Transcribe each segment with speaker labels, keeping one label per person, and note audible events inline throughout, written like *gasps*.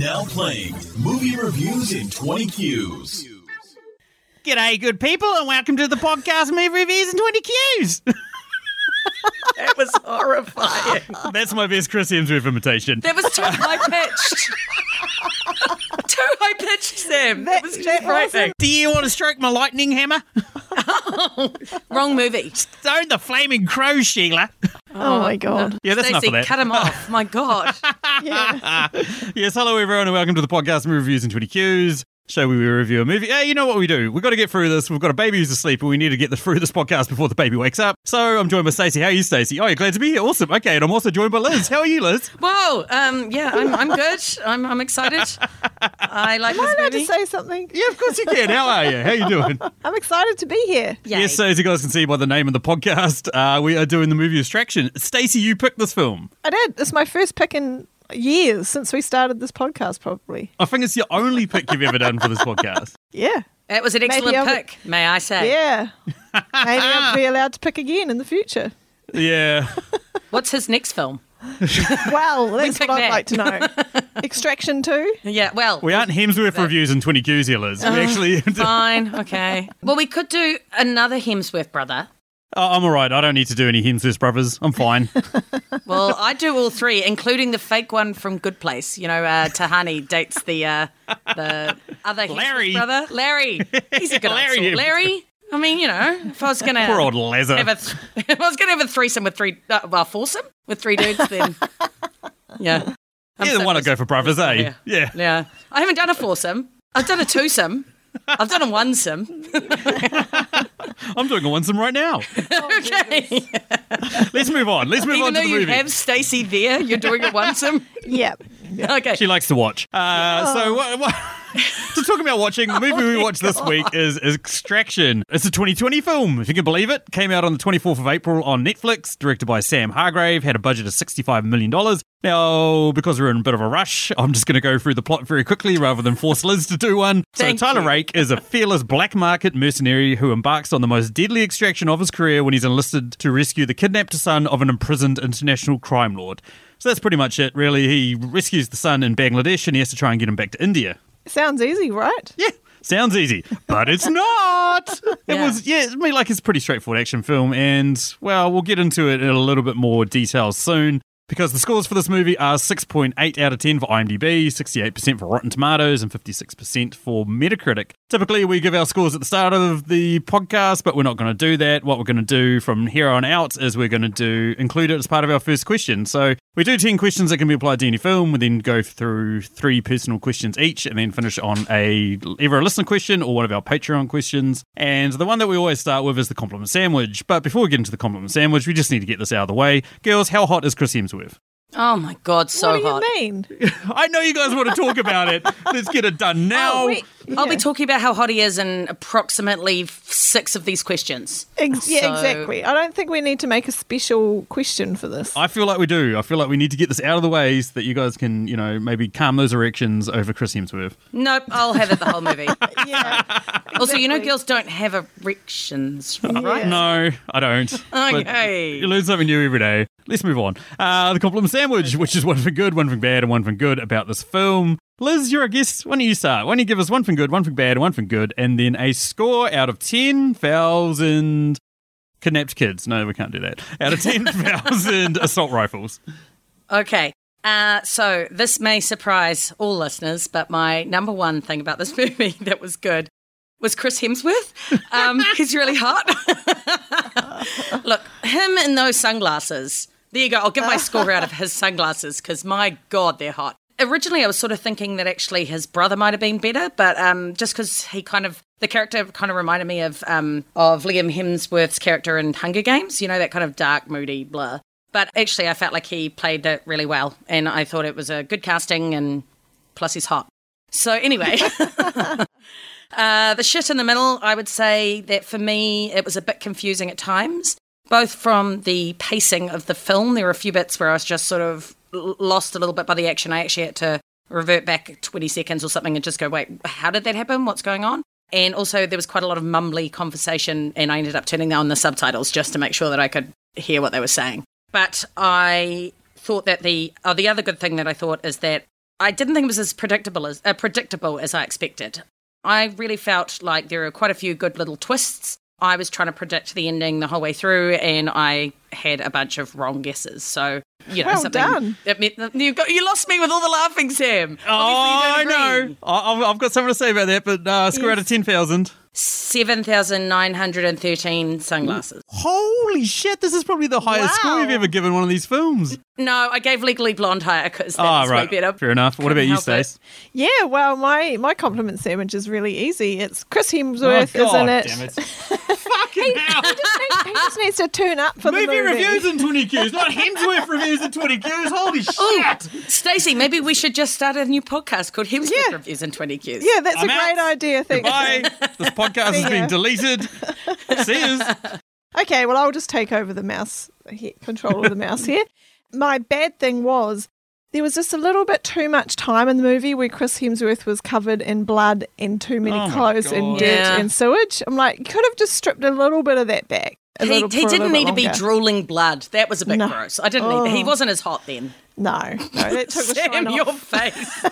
Speaker 1: Now playing movie reviews in 20 Qs.
Speaker 2: G'day, good people, and welcome to the podcast Movie Reviews in 20 Qs. *laughs*
Speaker 3: That was horrifying. *laughs*
Speaker 2: That's my best Chris Hemsworth imitation.
Speaker 3: That was too high pitched. *laughs* too high pitched, Sam. That, was too frightening.
Speaker 2: Do you want to stroke my lightning hammer? *laughs*
Speaker 3: Wrong movie.
Speaker 2: Stone the flaming crow, Sheila.
Speaker 4: Oh, my oh, god.
Speaker 2: Yeah, that's enough
Speaker 3: Stacey,
Speaker 2: of that.
Speaker 3: cut him off. My God. *laughs*
Speaker 4: Yeah. *laughs*
Speaker 2: Yes, hello everyone, and welcome to the podcast Movie Reviews and 20 Qs. Show where we review a movie. Hey, you know what we do? We've got to get through this. We've got a baby who's asleep, and we need to get this through this podcast before the baby wakes up. So I'm joined by Stacey. How are you, Stacey? Oh, you're glad to be here. Awesome. Okay, and I'm also joined by Liz. How are you, Liz?
Speaker 3: Whoa. Um, yeah, I'm, I'm good. I'm, I'm excited. I like
Speaker 4: Am I
Speaker 3: this
Speaker 4: allowed
Speaker 3: movie.
Speaker 4: to say something?
Speaker 2: Yeah, of course you can. How are you? How are you doing? *laughs*
Speaker 4: I'm excited to be here.
Speaker 3: Yay.
Speaker 2: Yes, so as you guys can see by the name of the podcast, uh, we are doing the movie Distraction. Stacey, you picked this film.
Speaker 4: I did. It's my first pick in years since we started this podcast, probably.
Speaker 2: I think it's your only pick you've ever done for this podcast. *laughs*
Speaker 4: Yeah.
Speaker 3: That was an excellent
Speaker 4: I'll be-
Speaker 3: pick, may I say.
Speaker 4: Yeah. *laughs* Maybe I'll be allowed to pick again in the future.
Speaker 2: Yeah. *laughs*
Speaker 3: What's his next film?
Speaker 4: Well, that's
Speaker 3: pick
Speaker 4: what I'd
Speaker 3: that.
Speaker 4: like to know. Extraction 2?
Speaker 3: Yeah, well,
Speaker 2: We aren't Hemsworth reviews in 20 Qs here, Liz. We oh, actually.
Speaker 3: fine. Okay. Well, we could do another Hemsworth brother.
Speaker 2: I'm all right. I don't need to do any Hemsworth brothers. I'm fine. *laughs*
Speaker 3: Well, I do all three, including the fake one from Good Place. You know, uh, Tahani dates the uh, the other Hemsworth
Speaker 2: Larry.
Speaker 3: brother, Larry. He's a good
Speaker 2: Larry
Speaker 3: Larry. Larry. I mean, you know, if I was gonna
Speaker 2: Poor old Lazar.
Speaker 3: have a, th- *laughs* if I was gonna have a threesome with three, uh, well, foursome with three dudes, then *laughs* yeah. I'm
Speaker 2: You're the
Speaker 3: so
Speaker 2: one to go for brothers, eh?
Speaker 3: Yeah.
Speaker 2: Yeah.
Speaker 3: Yeah, I haven't done a foursome. I've done a twosome. I've done a onesome. *laughs*
Speaker 2: I'm doing a one-some right now. *laughs* *laughs*
Speaker 3: Okay.
Speaker 2: Let's move on. Let's move
Speaker 3: Even
Speaker 2: on to the movie.
Speaker 3: Even though you have Stacey there, you're doing a onesome.
Speaker 4: Yep.
Speaker 3: Okay.
Speaker 2: She likes to watch. Uh, So, what, what, *laughs* so talking about watching, the movie we watched this week is, is Extraction. It's a 2020 film, if you can believe it. Came out on the 24th of April on Netflix, directed by Sam Hargrave, had a budget of $65 million. Now, because we're in a bit of a rush, I'm just going to go through the plot very quickly rather than force Liz to do one. So, Tyler
Speaker 3: you.
Speaker 2: Rake is a fearless black market mercenary who embarks on the most deadly extraction of his career when he's enlisted to rescue the kidnapped son of an imprisoned international crime lord. So that's pretty much it, really. He rescues the son in Bangladesh and he has to try and get him back to India.
Speaker 4: Sounds easy, right?
Speaker 2: Yeah, sounds easy, but it's not. *laughs* It
Speaker 3: Yeah.
Speaker 2: was, yeah, I mean, like it's a pretty straightforward action film, and well, we'll get into it in a little bit more detail soon. Because the scores for this movie are 6.8 out of 10 for IMDb, 68% for Rotten Tomatoes, and 56% for Metacritic. Typically, we give our scores at the start of the podcast, but we're not going to do that. What we're going to do from here on out is we're going to do include it as part of our first question. So we do 10 questions that can be applied to any film. We then go through three personal questions each, and then finish on a either a listener question or one of our Patreon questions. And the one that we always start with is the compliment sandwich. But before we get into the compliment sandwich, we just need to get this out of the way. Girls, how hot is Chris Hemsworth?
Speaker 3: Oh my god, so
Speaker 4: what do
Speaker 3: hot.
Speaker 4: you mean? *laughs*
Speaker 2: I know you guys want to talk about it. *laughs* Let's get it done oh, now.
Speaker 4: Oh, wait.
Speaker 3: I'll
Speaker 4: Yeah.
Speaker 3: be talking about how hot he is in approximately six of these questions.
Speaker 4: Ex- yeah, exactly. I don't think we need to make a special question for this.
Speaker 2: I feel like we do. I feel like we need to get this out of the way so that you guys can, you know, maybe calm those erections over Chris Hemsworth.
Speaker 3: Nope, I'll have it the whole movie. *laughs*
Speaker 4: yeah. *laughs*
Speaker 3: Also, you know, girls don't have erections, right?
Speaker 4: Yeah.
Speaker 2: No, I don't. *laughs* But
Speaker 3: Okay.
Speaker 2: You learn something new every day. Let's move on. Uh, the compliment sandwich, which is one thing good, one thing bad, and one thing good about this film. Liz, you're a guest. Why don't you start? Why don't you give us one thing good, one thing bad, one thing good, and then a score out of 10,000 kidnapped kids. No, we can't do that. Out of *laughs* 10,000 assault rifles.
Speaker 3: Okay. Uh, so this may surprise all listeners, but my number one thing about this *laughs* movie that was good was Chris Hemsworth. Um, *laughs* he's really hot. Look, him in those sunglasses. There you go. I'll give my score out of his sunglasses because my god, they're hot. Originally, I was sort of thinking that actually his brother might have been better, but um, just because he kind of the character kind of reminded me of um, of Liam Hemsworth's character in Hunger Games. You know that kind of dark, moody, blah. But actually, I felt like he played it really well, and I thought it was a good casting, and plus he's hot. So anyway, *laughs* uh, the shit in the middle, I would say that for me, it was a bit confusing at times, both from the pacing of the film. There were a few bits where I was just sort of lost a little bit by the action. I actually had to revert back 20 seconds or something and just go, wait, how did that happen? What's going on? And also, there was quite a lot of mumbly conversation, and I ended up turning on the subtitles just to make sure that I could hear what they were saying. But I thought that the oh, the other good thing that I thought is that I didn't think it was as predictable as uh, predictable as I expected. I really felt like there were quite a few good little twists. I was trying to predict the ending the whole way through, and I had a bunch of wrong guesses. So you know,
Speaker 4: Well
Speaker 3: something.
Speaker 4: done.
Speaker 3: It meant you got you lost me with all the laughing, Sam.
Speaker 2: Oh, I
Speaker 3: Obviously you don't
Speaker 2: know. I- I've, I've got something to say about that, but uh, score out of 10,000.
Speaker 3: Seven thousand nine hundred and thirteen sunglasses.
Speaker 2: Holy shit, this is probably the highest score
Speaker 4: Wow.
Speaker 2: we've ever given one of these films.
Speaker 3: No, I gave Legally Blonde higher because that
Speaker 2: Ah,
Speaker 3: was
Speaker 2: right.
Speaker 3: way better.
Speaker 2: Fair enough. What about
Speaker 3: Couldn't
Speaker 2: you,
Speaker 3: help it.
Speaker 2: Stace?
Speaker 4: Yeah, well, my my compliment sandwich is really easy. It's Chris Hemsworth,
Speaker 2: oh, God
Speaker 4: isn't it?
Speaker 2: damn it. *laughs* Fucking hell.
Speaker 4: he just needs to turn up for the
Speaker 2: Movie
Speaker 4: movie.
Speaker 2: reviews in 20 Qs, not Hemsworth reviews in 20 Qs. Holy *laughs* shit.
Speaker 3: Stacey, maybe we should just start a new podcast called Hemsworth
Speaker 4: Yeah.
Speaker 3: Reviews in 20 Qs.
Speaker 4: Yeah, that's
Speaker 2: I'm
Speaker 4: a great
Speaker 2: out.
Speaker 4: idea. Thanks.
Speaker 2: Bye. *laughs* This podcast
Speaker 4: See
Speaker 2: has been deleted. See yous.
Speaker 4: Okay, well, I'll just take over the mouse he- control of the mouse here. My bad thing was there was just a little bit too much time in the movie where Chris Hemsworth was covered in blood and too many
Speaker 2: Oh
Speaker 4: clothes and dirt
Speaker 3: Yeah.
Speaker 4: and sewage. I'm like, you could have just stripped a little bit of that back.
Speaker 3: He,
Speaker 4: little,
Speaker 3: he didn't
Speaker 4: little
Speaker 3: need to be drooling blood. That was a bit
Speaker 4: No.
Speaker 3: gross. I didn't need. He
Speaker 4: Oh.
Speaker 3: wasn't as hot then.
Speaker 4: No, no, that took the *laughs*
Speaker 3: Sam,
Speaker 4: shine
Speaker 3: your face.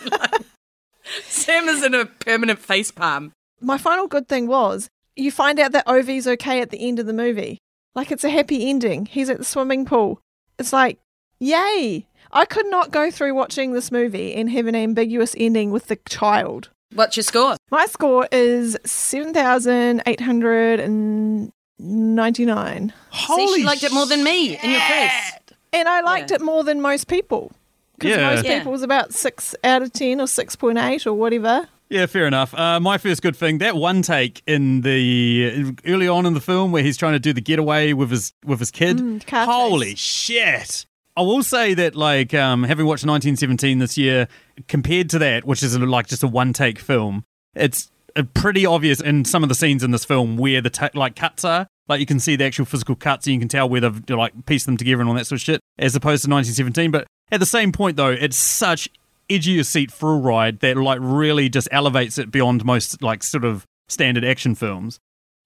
Speaker 3: *laughs* Sam is in a permanent face palm.
Speaker 4: My final good thing was you find out that Ovi's okay at the end of the movie. Like it's a happy ending. He's at the swimming pool. It's like, yay! I could not go through watching this movie and have an ambiguous ending with the child.
Speaker 3: What's your score?
Speaker 4: My score is 7,899.
Speaker 3: See, she liked it more than me in your face.
Speaker 4: And I liked
Speaker 3: Yeah.
Speaker 4: it more than most people. Because
Speaker 2: Yeah.
Speaker 4: most
Speaker 3: Yeah.
Speaker 4: people was about 6 out of 10 or 6.8 or whatever.
Speaker 2: Yeah, fair enough. Uh, my first good thing that one take in the early on in the film where he's trying to do the getaway with his with his kid.
Speaker 4: Mm.
Speaker 2: Holy shit! I will say that like um, having watched 1917 this year, compared to that, which is like just a one take film, it's uh, pretty obvious in some of the scenes in this film where the ta- like cuts are. Like you can see the actual physical cuts, and you can tell where they've like pieced them together and all that sort of shit, as opposed to 1917. But at the same point, though, it's such edgier seat a ride that like really just elevates it beyond most like sort of standard action films.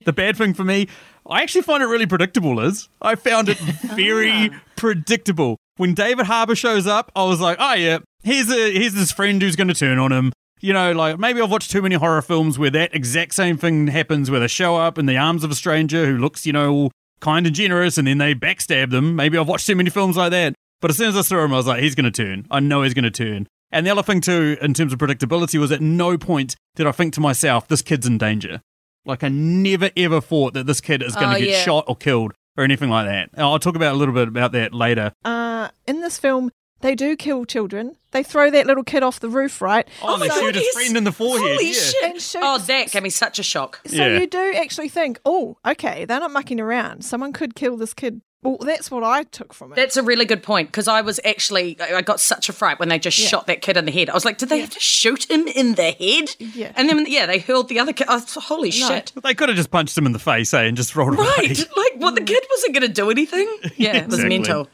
Speaker 2: The bad thing for me, I actually find it really predictable, Liz. I found it *laughs* very ah. predictable. When David Harbour shows up, I was like, oh yeah, here's a here's this friend who's gonna turn on him. You know, like maybe I've watched too many horror films where that exact same thing happens where they show up in the arms of a stranger who looks, you know, all kind and generous and then they backstab them. Maybe I've watched too many films like that. But as soon as I saw him, I was like, he's going to turn. I know he's going to turn. And the other thing, too, in terms of predictability, was at no point did I think to myself, this kid's in danger. Like, I never ever thought that this kid is going to
Speaker 3: Oh,
Speaker 2: get
Speaker 3: yeah.
Speaker 2: shot or killed or anything like that. I'll talk about a little bit about that later.
Speaker 4: Uh, in this film, they do kill children. They throw that little kid off the roof, right?
Speaker 2: Oh, and they
Speaker 3: my
Speaker 2: shoot his friend in the forehead.
Speaker 3: Holy
Speaker 2: yeah.
Speaker 3: shit.
Speaker 4: And shoots-
Speaker 3: Oh, that gave me such a shock.
Speaker 4: So
Speaker 2: Yeah.
Speaker 4: you do actually think, oh, okay, they're not mucking around. Someone could kill this kid. Well, that's what I took from it.
Speaker 3: That's a really good point because I was actually I I got such a fright when they just
Speaker 4: Yeah.
Speaker 3: shot that kid in the head. I was like, did they have to shoot him in the head?
Speaker 4: Yeah.
Speaker 3: And then yeah, they hurled the other kid. I was, holy shit!
Speaker 2: They could have just punched him in the face, eh, and just rolled away.
Speaker 3: Right, *laughs* like what the kid wasn't going to do anything. *laughs* Yeah, it was
Speaker 2: Exactly.
Speaker 3: mental.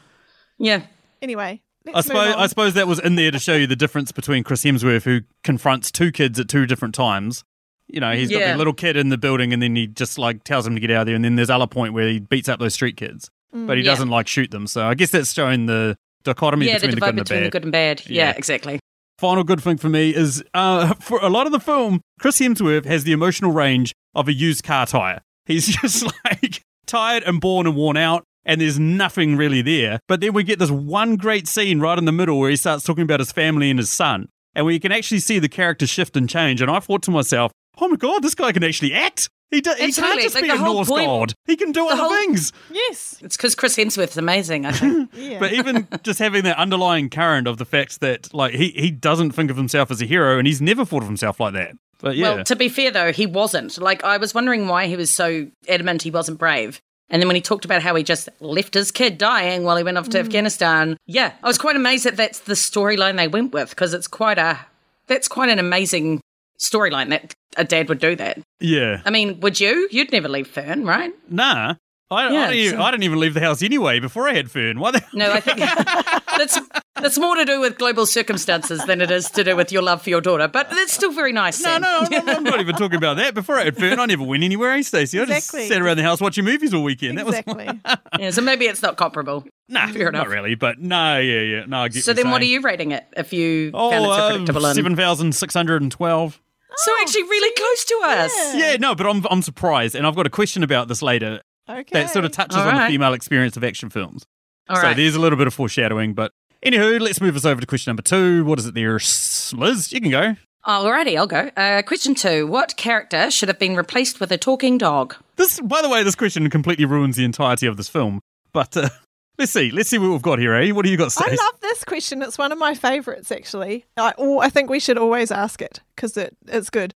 Speaker 3: Yeah,
Speaker 4: anyway,
Speaker 2: I suppose. I suppose that was in there to show you the difference between Chris Hemsworth, who confronts two kids at two different times. You know, he's got
Speaker 3: Yeah.
Speaker 2: the little kid in the building, and then he just like tells him to get out of there. And then there's other point where he beats up those street kids, but he
Speaker 3: Yeah.
Speaker 2: doesn't like shoot them. So I guess that's showing the dichotomy
Speaker 3: yeah,
Speaker 2: between the,
Speaker 3: divide
Speaker 2: good and the
Speaker 3: between
Speaker 2: bad.
Speaker 3: the good and bad. Yeah,
Speaker 2: Yeah.
Speaker 3: exactly.
Speaker 2: Final good thing for me is uh, *laughs* for a lot of the film, Chris Hemsworth has the emotional range of a used car tire. He's *laughs* just like tired and born and worn out, and there's nothing really there. But then we get this one great scene right in the middle where he starts talking about his family and his son, and where you can actually see the character shift and change. And I thought to myself, oh my god, this guy can actually act. He, do, he can't just
Speaker 3: Like,
Speaker 2: be a
Speaker 3: whole
Speaker 2: Norse
Speaker 3: point-
Speaker 2: god. He can do other
Speaker 3: whole-
Speaker 2: things.
Speaker 4: yes,
Speaker 3: It's because Chris Hemsworth's amazing. I think. *laughs*
Speaker 4: yeah.
Speaker 2: But even just having that underlying current of the fact that like he, he doesn't think of himself as a hero and he's never thought of himself like that. But yeah.
Speaker 3: Well, to be fair though, he wasn't. Like I was wondering why he was so adamant he wasn't brave. And then when he talked about how he just left his kid dying while he went off to mm. Afghanistan, yeah, I was quite amazed that that's the storyline they went with because it's quite a that's quite an amazing storyline that a dad would do that.
Speaker 2: yeah.
Speaker 3: I mean, would you? You'd never leave Fern, right?
Speaker 2: Nah. I, I,
Speaker 3: Yeah,
Speaker 2: didn't even,
Speaker 3: so-
Speaker 2: I didn't even leave the house anyway before I had Fern. Why the-
Speaker 3: No, I think *laughs* that's that's more to do with global circumstances than it is to do with your love for your daughter. But it's still very nice.
Speaker 2: No,
Speaker 3: Sam.
Speaker 2: no, I'm, I'm not even talking about that. Before I had Fern, I never went anywhere, eh, Stacey? I
Speaker 4: Exactly.
Speaker 2: just sat around the house watching movies all weekend. That was
Speaker 4: Exactly. *laughs*
Speaker 3: Yeah, so maybe it's not comparable.
Speaker 2: nah,
Speaker 3: Fair enough.
Speaker 2: not really, but no, yeah, yeah, no. I get
Speaker 3: So then,
Speaker 2: you're
Speaker 3: what are you rating it if you
Speaker 2: Oh,
Speaker 3: found it so
Speaker 2: uh,
Speaker 3: predictable? and-
Speaker 2: seven thousand six hundred and twelve.
Speaker 3: So actually, really close to us.
Speaker 2: Yeah, no, but I'm I'm surprised, and I've got a question about this later
Speaker 4: Okay.
Speaker 2: that sort of touches
Speaker 3: All
Speaker 2: on the female experience of action films.
Speaker 3: All
Speaker 2: so
Speaker 3: right.
Speaker 2: there's a little bit of foreshadowing, but anywho, let's move us over to question number two. What is it there, S- Liz? You can go.
Speaker 3: Alrighty, I'll go. Uh, question two: What character should have been replaced with a talking dog?
Speaker 2: This, by the way, this question completely ruins the entirety of this film. But uh, let's see, let's see what we've got here, eh? What do you got,
Speaker 4: I love this question. It's one of my favourites, actually. I, oh, I think we should always ask it because it, it's good.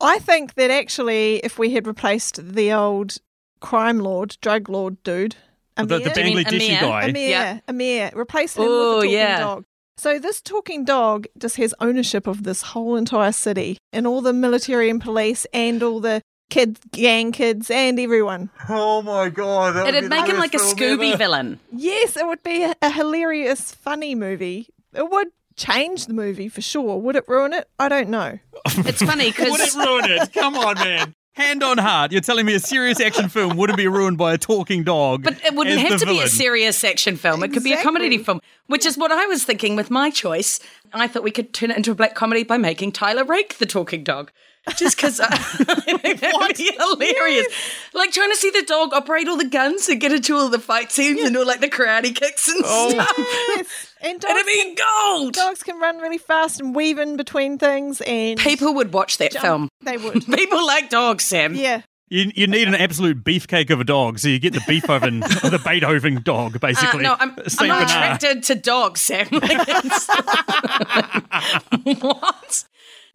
Speaker 4: I think that actually, if we had replaced the old crime lord, drug lord dude,
Speaker 2: the, the
Speaker 4: Amir,
Speaker 3: Do
Speaker 2: Bangladeshi
Speaker 3: Amir?
Speaker 2: guy.
Speaker 4: Amir,
Speaker 3: Yeah.
Speaker 4: Amir, replace him
Speaker 3: Ooh,
Speaker 4: with a talking
Speaker 3: yeah.
Speaker 4: dog. So this talking dog just has ownership of this whole entire city and all the military and police and all the kids, gang kids, and everyone.
Speaker 2: Oh my god! that would
Speaker 3: It'd make him like a Scooby
Speaker 2: ever.
Speaker 3: villain.
Speaker 4: Yes, it would be a, a hilarious, funny movie. It would change the movie for sure. Would it ruin it? I don't know.
Speaker 3: It's funny because *laughs*
Speaker 2: Would it ruin it? Come on, man. Hand on heart, you're telling me a serious action film wouldn't be ruined by a talking dog?
Speaker 3: But it wouldn't have
Speaker 2: the
Speaker 3: to be a serious action film. It could be a comedy film, which is what I was thinking with my choice. I thought we could turn it into a black comedy by making Tyler Rake the talking dog. Just because I *laughs* think that would be hilarious. Like trying to see the dog operate all the guns and get into all the fight scenes and all like the karate kicks and
Speaker 2: Oh.
Speaker 3: stuff.
Speaker 4: Yes, and dogs
Speaker 3: It'd be gold.
Speaker 4: dogs can run really fast and weave in between things and
Speaker 3: People would watch that
Speaker 4: jump.
Speaker 3: film.
Speaker 4: They *laughs* would.
Speaker 3: People like dogs, Sam.
Speaker 4: Yeah.
Speaker 2: You, you need an absolute beefcake of a dog, so you get the Beethoven, *laughs* the Beethoven dog,
Speaker 3: Uh,
Speaker 2: basically.
Speaker 3: no, I'm, I'm not attracted to dogs, Sam. Like, it's- what?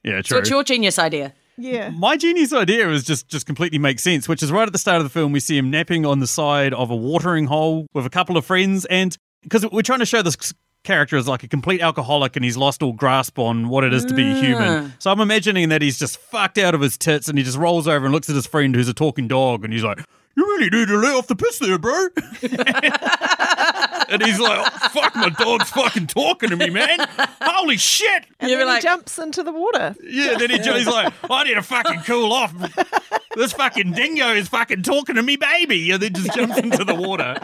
Speaker 2: Yeah,
Speaker 3: So
Speaker 2: true.
Speaker 3: it's your genius idea.
Speaker 4: Yeah.
Speaker 2: My genius idea is just just completely makes sense, which is right at the start of the film we see him napping on the side of a watering hole with a couple of friends, and because we're trying to show this character as like a complete alcoholic and he's lost all grasp on what it is to be
Speaker 3: Ah.
Speaker 2: human. So I'm imagining that he's just fucked out of his tits and he just rolls over and looks at his friend who's a talking dog and he's like, "You really need to lay off the piss there, bro." *laughs* and he's like, oh, "Fuck, my dog's fucking talking to me, man! Holy shit!"
Speaker 4: And
Speaker 3: You'd be
Speaker 4: then
Speaker 3: like-
Speaker 4: he jumps into the water.
Speaker 2: Yeah, then he, he's like, I need to fucking cool off. This fucking dingo is fucking talking to me, baby. And then just jumps into the water.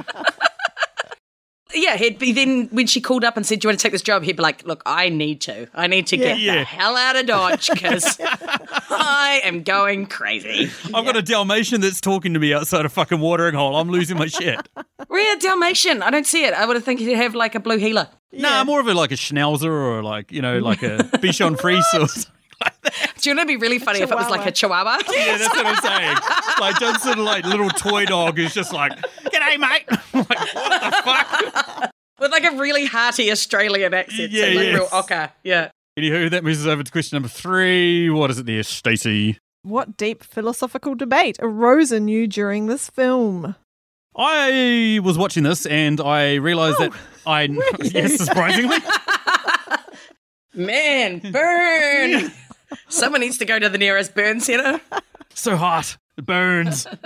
Speaker 3: Yeah, he'd be then when she called up and said, "Do you want to take this job?" He'd be like, "Look, I need to. I need to get
Speaker 2: Yeah.
Speaker 3: the hell out of Dodge because *laughs* I am going crazy."
Speaker 2: I've got a Dalmatian that's talking to me outside a fucking watering hole. I'm losing my shit.
Speaker 3: Rare Dalmatian. I don't see it. I would have think he'd have like a blue heeler.
Speaker 2: Nah, more of a like a Schnauzer or like, you know, like a Bichon *laughs* Frise or something *laughs* that.
Speaker 3: Do you know it'd be really funny if it was like a Chihuahua?
Speaker 2: Yeah, that's what I'm saying. *laughs* Like, some sort like little toy dog is just like, G'day, mate. *laughs* like, what the fuck?
Speaker 3: With like a really hearty Australian accent.
Speaker 2: Yeah,
Speaker 3: so like
Speaker 2: yes.
Speaker 3: real ochre. Yeah.
Speaker 2: Anywho, that moves us over to question number three. What is it there, Stacey?
Speaker 4: What deep philosophical debate arose in you during this film?
Speaker 2: I was watching this and I realized that oh, I yes, surprisingly.
Speaker 3: Man, burn. Someone needs to go to the nearest burn centre.
Speaker 2: so hot. It burns. *laughs*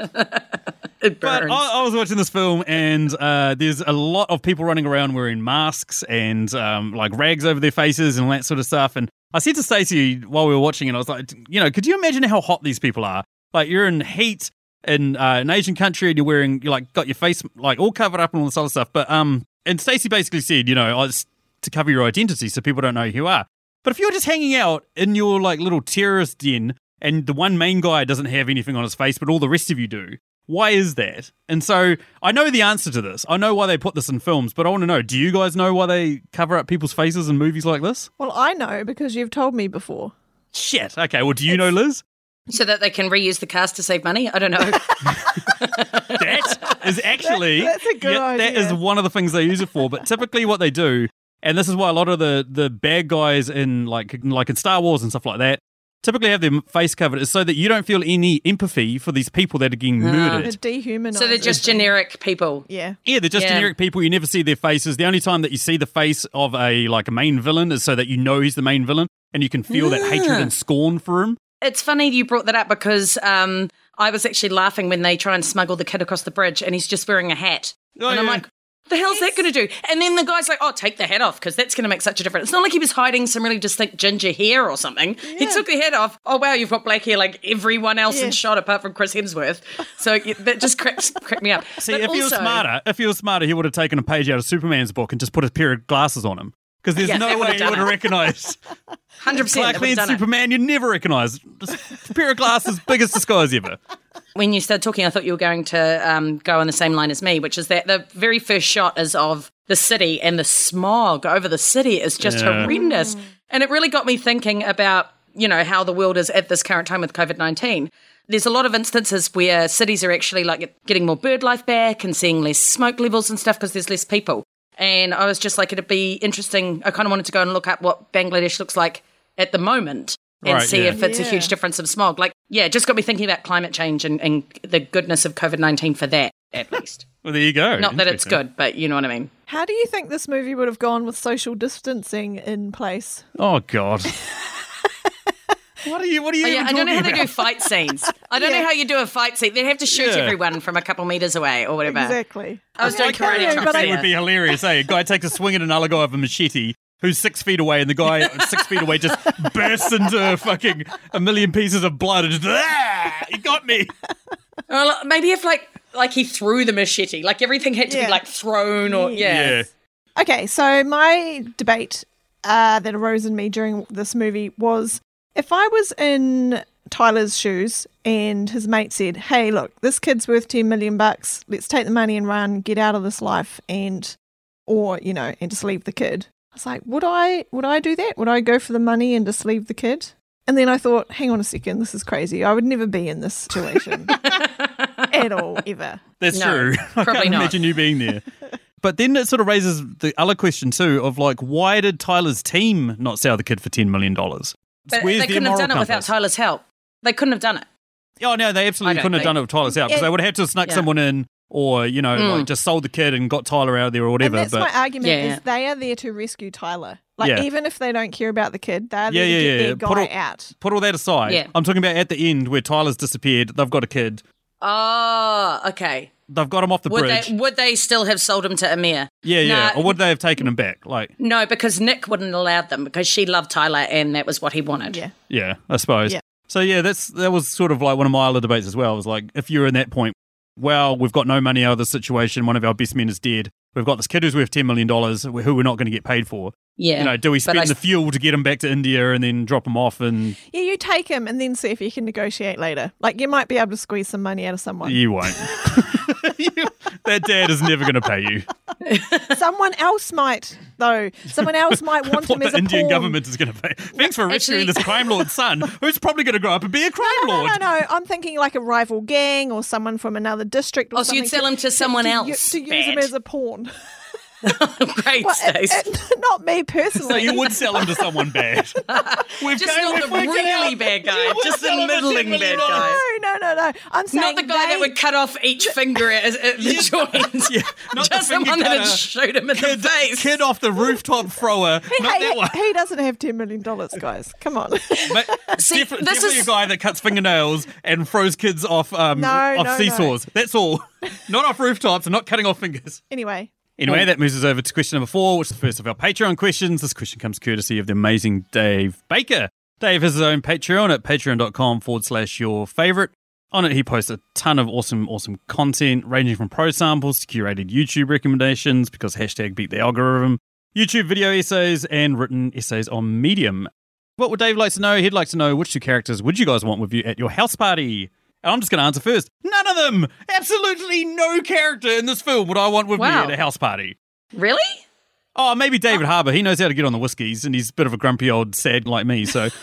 Speaker 3: It
Speaker 2: But. I, I was watching this film, and uh, there's a lot of people running around wearing masks and um, like rags over their faces and all that sort of stuff. And I said to Stacey while we were watching it, I was like, you know, could you imagine how hot these people are? Like you're in heat in uh, an Asian country, and you're wearing, you like got your face like all covered up and all this other stuff. But um, and Stacey basically said, you know, oh, it's to cover your identity so people don't know who you are. But if you're just hanging out in your like little terrorist den, and the one main guy doesn't have anything on his face, but all the rest of you do. Why is that? And so I know the answer to this. I know why they put this in films, but I want to know do you guys know why they cover up people's faces in movies like this?
Speaker 4: Well, I know because you've told me before.
Speaker 2: Shit. Okay, well, do you know, Liz?
Speaker 3: so that they can reuse the cast to save money? I don't know. *laughs*
Speaker 2: That is *laughs* actually
Speaker 4: That's- that's a good
Speaker 2: That
Speaker 4: idea.
Speaker 2: is one of the things they use it for. But typically, what they do, and this is why a lot of the the bad guys in like like in Star Wars and stuff like that, typically have their face covered, is so that you don't feel any empathy for these people that are getting murdered.
Speaker 4: It dehumanizes.
Speaker 3: so they're just generic people.
Speaker 4: Yeah.
Speaker 2: Yeah, they're just
Speaker 3: Yeah.
Speaker 2: generic people. You never see their faces. The only time that you see the face of a like a main villain is so that you know he's the main villain, and you can feel that hatred and scorn for him.
Speaker 3: It's funny you brought that up because um, I was actually laughing when they try and smuggle the kid across the bridge and he's just wearing a hat.
Speaker 2: Oh,
Speaker 3: and I'm like, the hell's that going to do? And then the guy's like, oh, take the hat off because that's going to make such a difference. It's not like he was hiding some really distinct ginger hair or something. He took the hat off. Oh, wow, you've got black hair like everyone else in shot apart from Chris Hemsworth. So yeah, that just cracked, *laughs* cracked me up.
Speaker 2: See,
Speaker 3: But
Speaker 2: if he was smarter, if he was smarter, he would have taken a page out of Superman's book and just put a pair of glasses on him. Because there's
Speaker 3: Yeah,
Speaker 2: no way
Speaker 3: would've
Speaker 2: he
Speaker 3: done
Speaker 2: would have recognised
Speaker 3: 100%
Speaker 2: Clark
Speaker 3: they would've *laughs*
Speaker 2: Kent's
Speaker 3: done it.
Speaker 2: Superman. You never recognise. Just a pair of glasses, biggest disguise ever.
Speaker 3: When you started talking, I thought you were going to um, go on the same line as me, which is that the very first shot is of the city and the smog over the city is just
Speaker 2: Yeah.
Speaker 3: horrendous. And it really got me thinking about, you know, how the world is at this current time with COVID 19. There's a lot of instances where cities are actually like getting more bird life back and seeing less smoke levels and stuff because there's less people. And I was just like, it'd be interesting. I kind of wanted to go and look up what Bangladesh looks like at the moment and
Speaker 2: Right,
Speaker 3: see
Speaker 2: yeah.
Speaker 3: if it's a huge difference of smog. Like, yeah, it just got me thinking about climate change and, and the goodness of COVID 19 for that, at least. *laughs*
Speaker 2: Well, there you go.
Speaker 3: Not that it's good, but you know what I mean.
Speaker 4: How do you think this movie would have gone with social distancing in place?
Speaker 2: Oh God. *laughs* what are you? What are you?
Speaker 3: Oh, yeah,
Speaker 2: even
Speaker 3: I don't know how
Speaker 2: talking
Speaker 3: they do fight scenes. I don't
Speaker 4: Yeah.
Speaker 3: know how you do a fight scene. They'd have to shoot
Speaker 2: Yeah.
Speaker 3: everyone from a couple meters away or whatever.
Speaker 4: Exactly.
Speaker 3: I was doing karate
Speaker 4: but
Speaker 3: tricks
Speaker 2: It would be hilarious. Eh? A guy takes a swing at another guy with a machete. Who's six feet away, and the guy six feet away just bursts into fucking a million pieces of blood and just, ah, he got me.
Speaker 3: Well, maybe if like like he threw the machete, like everything had to
Speaker 4: Yeah.
Speaker 3: be like thrown or yeah.
Speaker 2: Yeah.
Speaker 4: Okay, so my debate uh, that arose in me during this movie was if I was in Tyler's shoes and his mate said, "Hey, look, this kid's worth ten million bucks. Let's take the money and run, get out of this life, and or you know, and just leave the kid." I was like, "Would I? Would I do that? Would I go for the money and just leave the kid?" And then I thought, "Hang on a second, this is crazy. I would never be in this situation *laughs* at all, ever."
Speaker 2: That's
Speaker 3: No,
Speaker 2: true. *laughs* I can't
Speaker 3: not.
Speaker 2: imagine you being there. But then it sort of raises the other question too of like, why did Tyler's team not sell the kid for ten million dollars?
Speaker 3: But they couldn't have done it without Tyler's help. They couldn't have done it.
Speaker 2: Oh no, they absolutely
Speaker 3: don't
Speaker 2: couldn't have done it with Tyler's help because they would have had to have snuck
Speaker 3: Yeah.
Speaker 2: someone in, or you know,
Speaker 3: Mm.
Speaker 2: like just sold the kid and got Tyler out of there or whatever.
Speaker 4: And that's
Speaker 2: but
Speaker 4: my argument
Speaker 3: Yeah,
Speaker 4: is they are there to rescue Tyler. Like
Speaker 2: Yeah.
Speaker 4: even if they don't care about the kid, they're
Speaker 2: Yeah,
Speaker 4: there
Speaker 2: yeah,
Speaker 4: to get
Speaker 2: yeah,
Speaker 4: their
Speaker 2: yeah.
Speaker 4: guy
Speaker 2: Put all-
Speaker 4: out.
Speaker 2: put all that aside.
Speaker 3: Yeah.
Speaker 2: I'm talking about at the end where Tyler's disappeared. They've got a kid.
Speaker 3: Oh, okay.
Speaker 2: They've got him off the
Speaker 3: Would
Speaker 2: bridge.
Speaker 3: they would they still have sold him to Amir?
Speaker 2: yeah, yeah.
Speaker 3: Nah,
Speaker 2: Or would they have taken him back? Like,
Speaker 3: No, because Nick wouldn't have allowed them because she loved Tyler and that was what he wanted.
Speaker 4: Yeah.
Speaker 2: yeah, I suppose.
Speaker 4: Yeah.
Speaker 2: So yeah, that's that was sort of like one of my other debates as well. Was like if you're in that point, well, we've got no money out of this situation. One of our best men is dead. We've got this kid who's worth ten million dollars, who we're not going to get paid for.
Speaker 3: Yeah.
Speaker 2: You know, do we spend
Speaker 3: I-
Speaker 2: the fuel to get him back to India and then drop him off? And
Speaker 4: Yeah, you take him and then see if you can negotiate later. Like you might be able to squeeze some money out of someone.
Speaker 2: you won't. *laughs* You- that dad is never going to pay you.
Speaker 4: someone else might, though. Someone else might want him as
Speaker 2: the
Speaker 4: a
Speaker 2: Indian
Speaker 4: pawn.
Speaker 2: government is going to pay. Thanks for rescuing
Speaker 3: Actually-
Speaker 2: this crime lord's son, who's probably going to grow up and be a crime
Speaker 4: No,
Speaker 2: lord.
Speaker 4: no, no. I'm thinking like a rival gang or someone from another district. Or
Speaker 3: Oh, so you'd
Speaker 4: something
Speaker 3: sell him to someone
Speaker 4: to,
Speaker 3: else.
Speaker 4: to use him as a pawn. *laughs*
Speaker 3: Great,
Speaker 4: Well,
Speaker 3: Stace.
Speaker 4: it- it- not me personally.
Speaker 2: So you would sell him to someone bad. *laughs* We've
Speaker 3: Just
Speaker 2: go-
Speaker 3: not the really
Speaker 2: out.
Speaker 3: bad guy,
Speaker 2: You
Speaker 3: just the
Speaker 2: sell him for $10
Speaker 3: middling bad guy.
Speaker 4: no, no, no, no. I'm saying
Speaker 3: Not the guy
Speaker 4: they,
Speaker 3: that would cut off each *laughs* finger at, at the joint.
Speaker 2: Yeah, not
Speaker 3: Just the,
Speaker 2: finger
Speaker 3: one that'd shoot him in
Speaker 2: Kid,
Speaker 3: the face.
Speaker 2: kid off the rooftop thrower. Not
Speaker 4: Hey,
Speaker 2: that one.
Speaker 4: he doesn't have ten million dollars, guys. Come on.
Speaker 2: But
Speaker 3: See,
Speaker 2: defi-
Speaker 3: this
Speaker 2: definitely
Speaker 3: is-
Speaker 2: a guy that cuts fingernails and throws kids off um,
Speaker 4: No,
Speaker 2: off
Speaker 4: no, no.
Speaker 2: seesaws. That's all. not off rooftops and not cutting off fingers.
Speaker 4: anyway,
Speaker 2: Anyway, that moves us over to question number four, which is the first of our Patreon questions. This question comes courtesy of the amazing Dave Baker. Dave has his own Patreon at patreon.com forward slash your favorite. On it, he posts a ton of awesome, awesome content, ranging from pro samples to curated YouTube recommendations because hashtag beat the algorithm, YouTube video essays, and written essays on Medium. What would Dave like to know? He'd like to know which two characters would you guys want with you at your house party? And I'm just going to answer first. None of them! Absolutely no character in this film would I want with me at a house party.
Speaker 3: Really?
Speaker 2: Oh, maybe uh. David Harbour. He knows how to get on the whiskies, and he's a bit of a grumpy old sad like me. So, *laughs*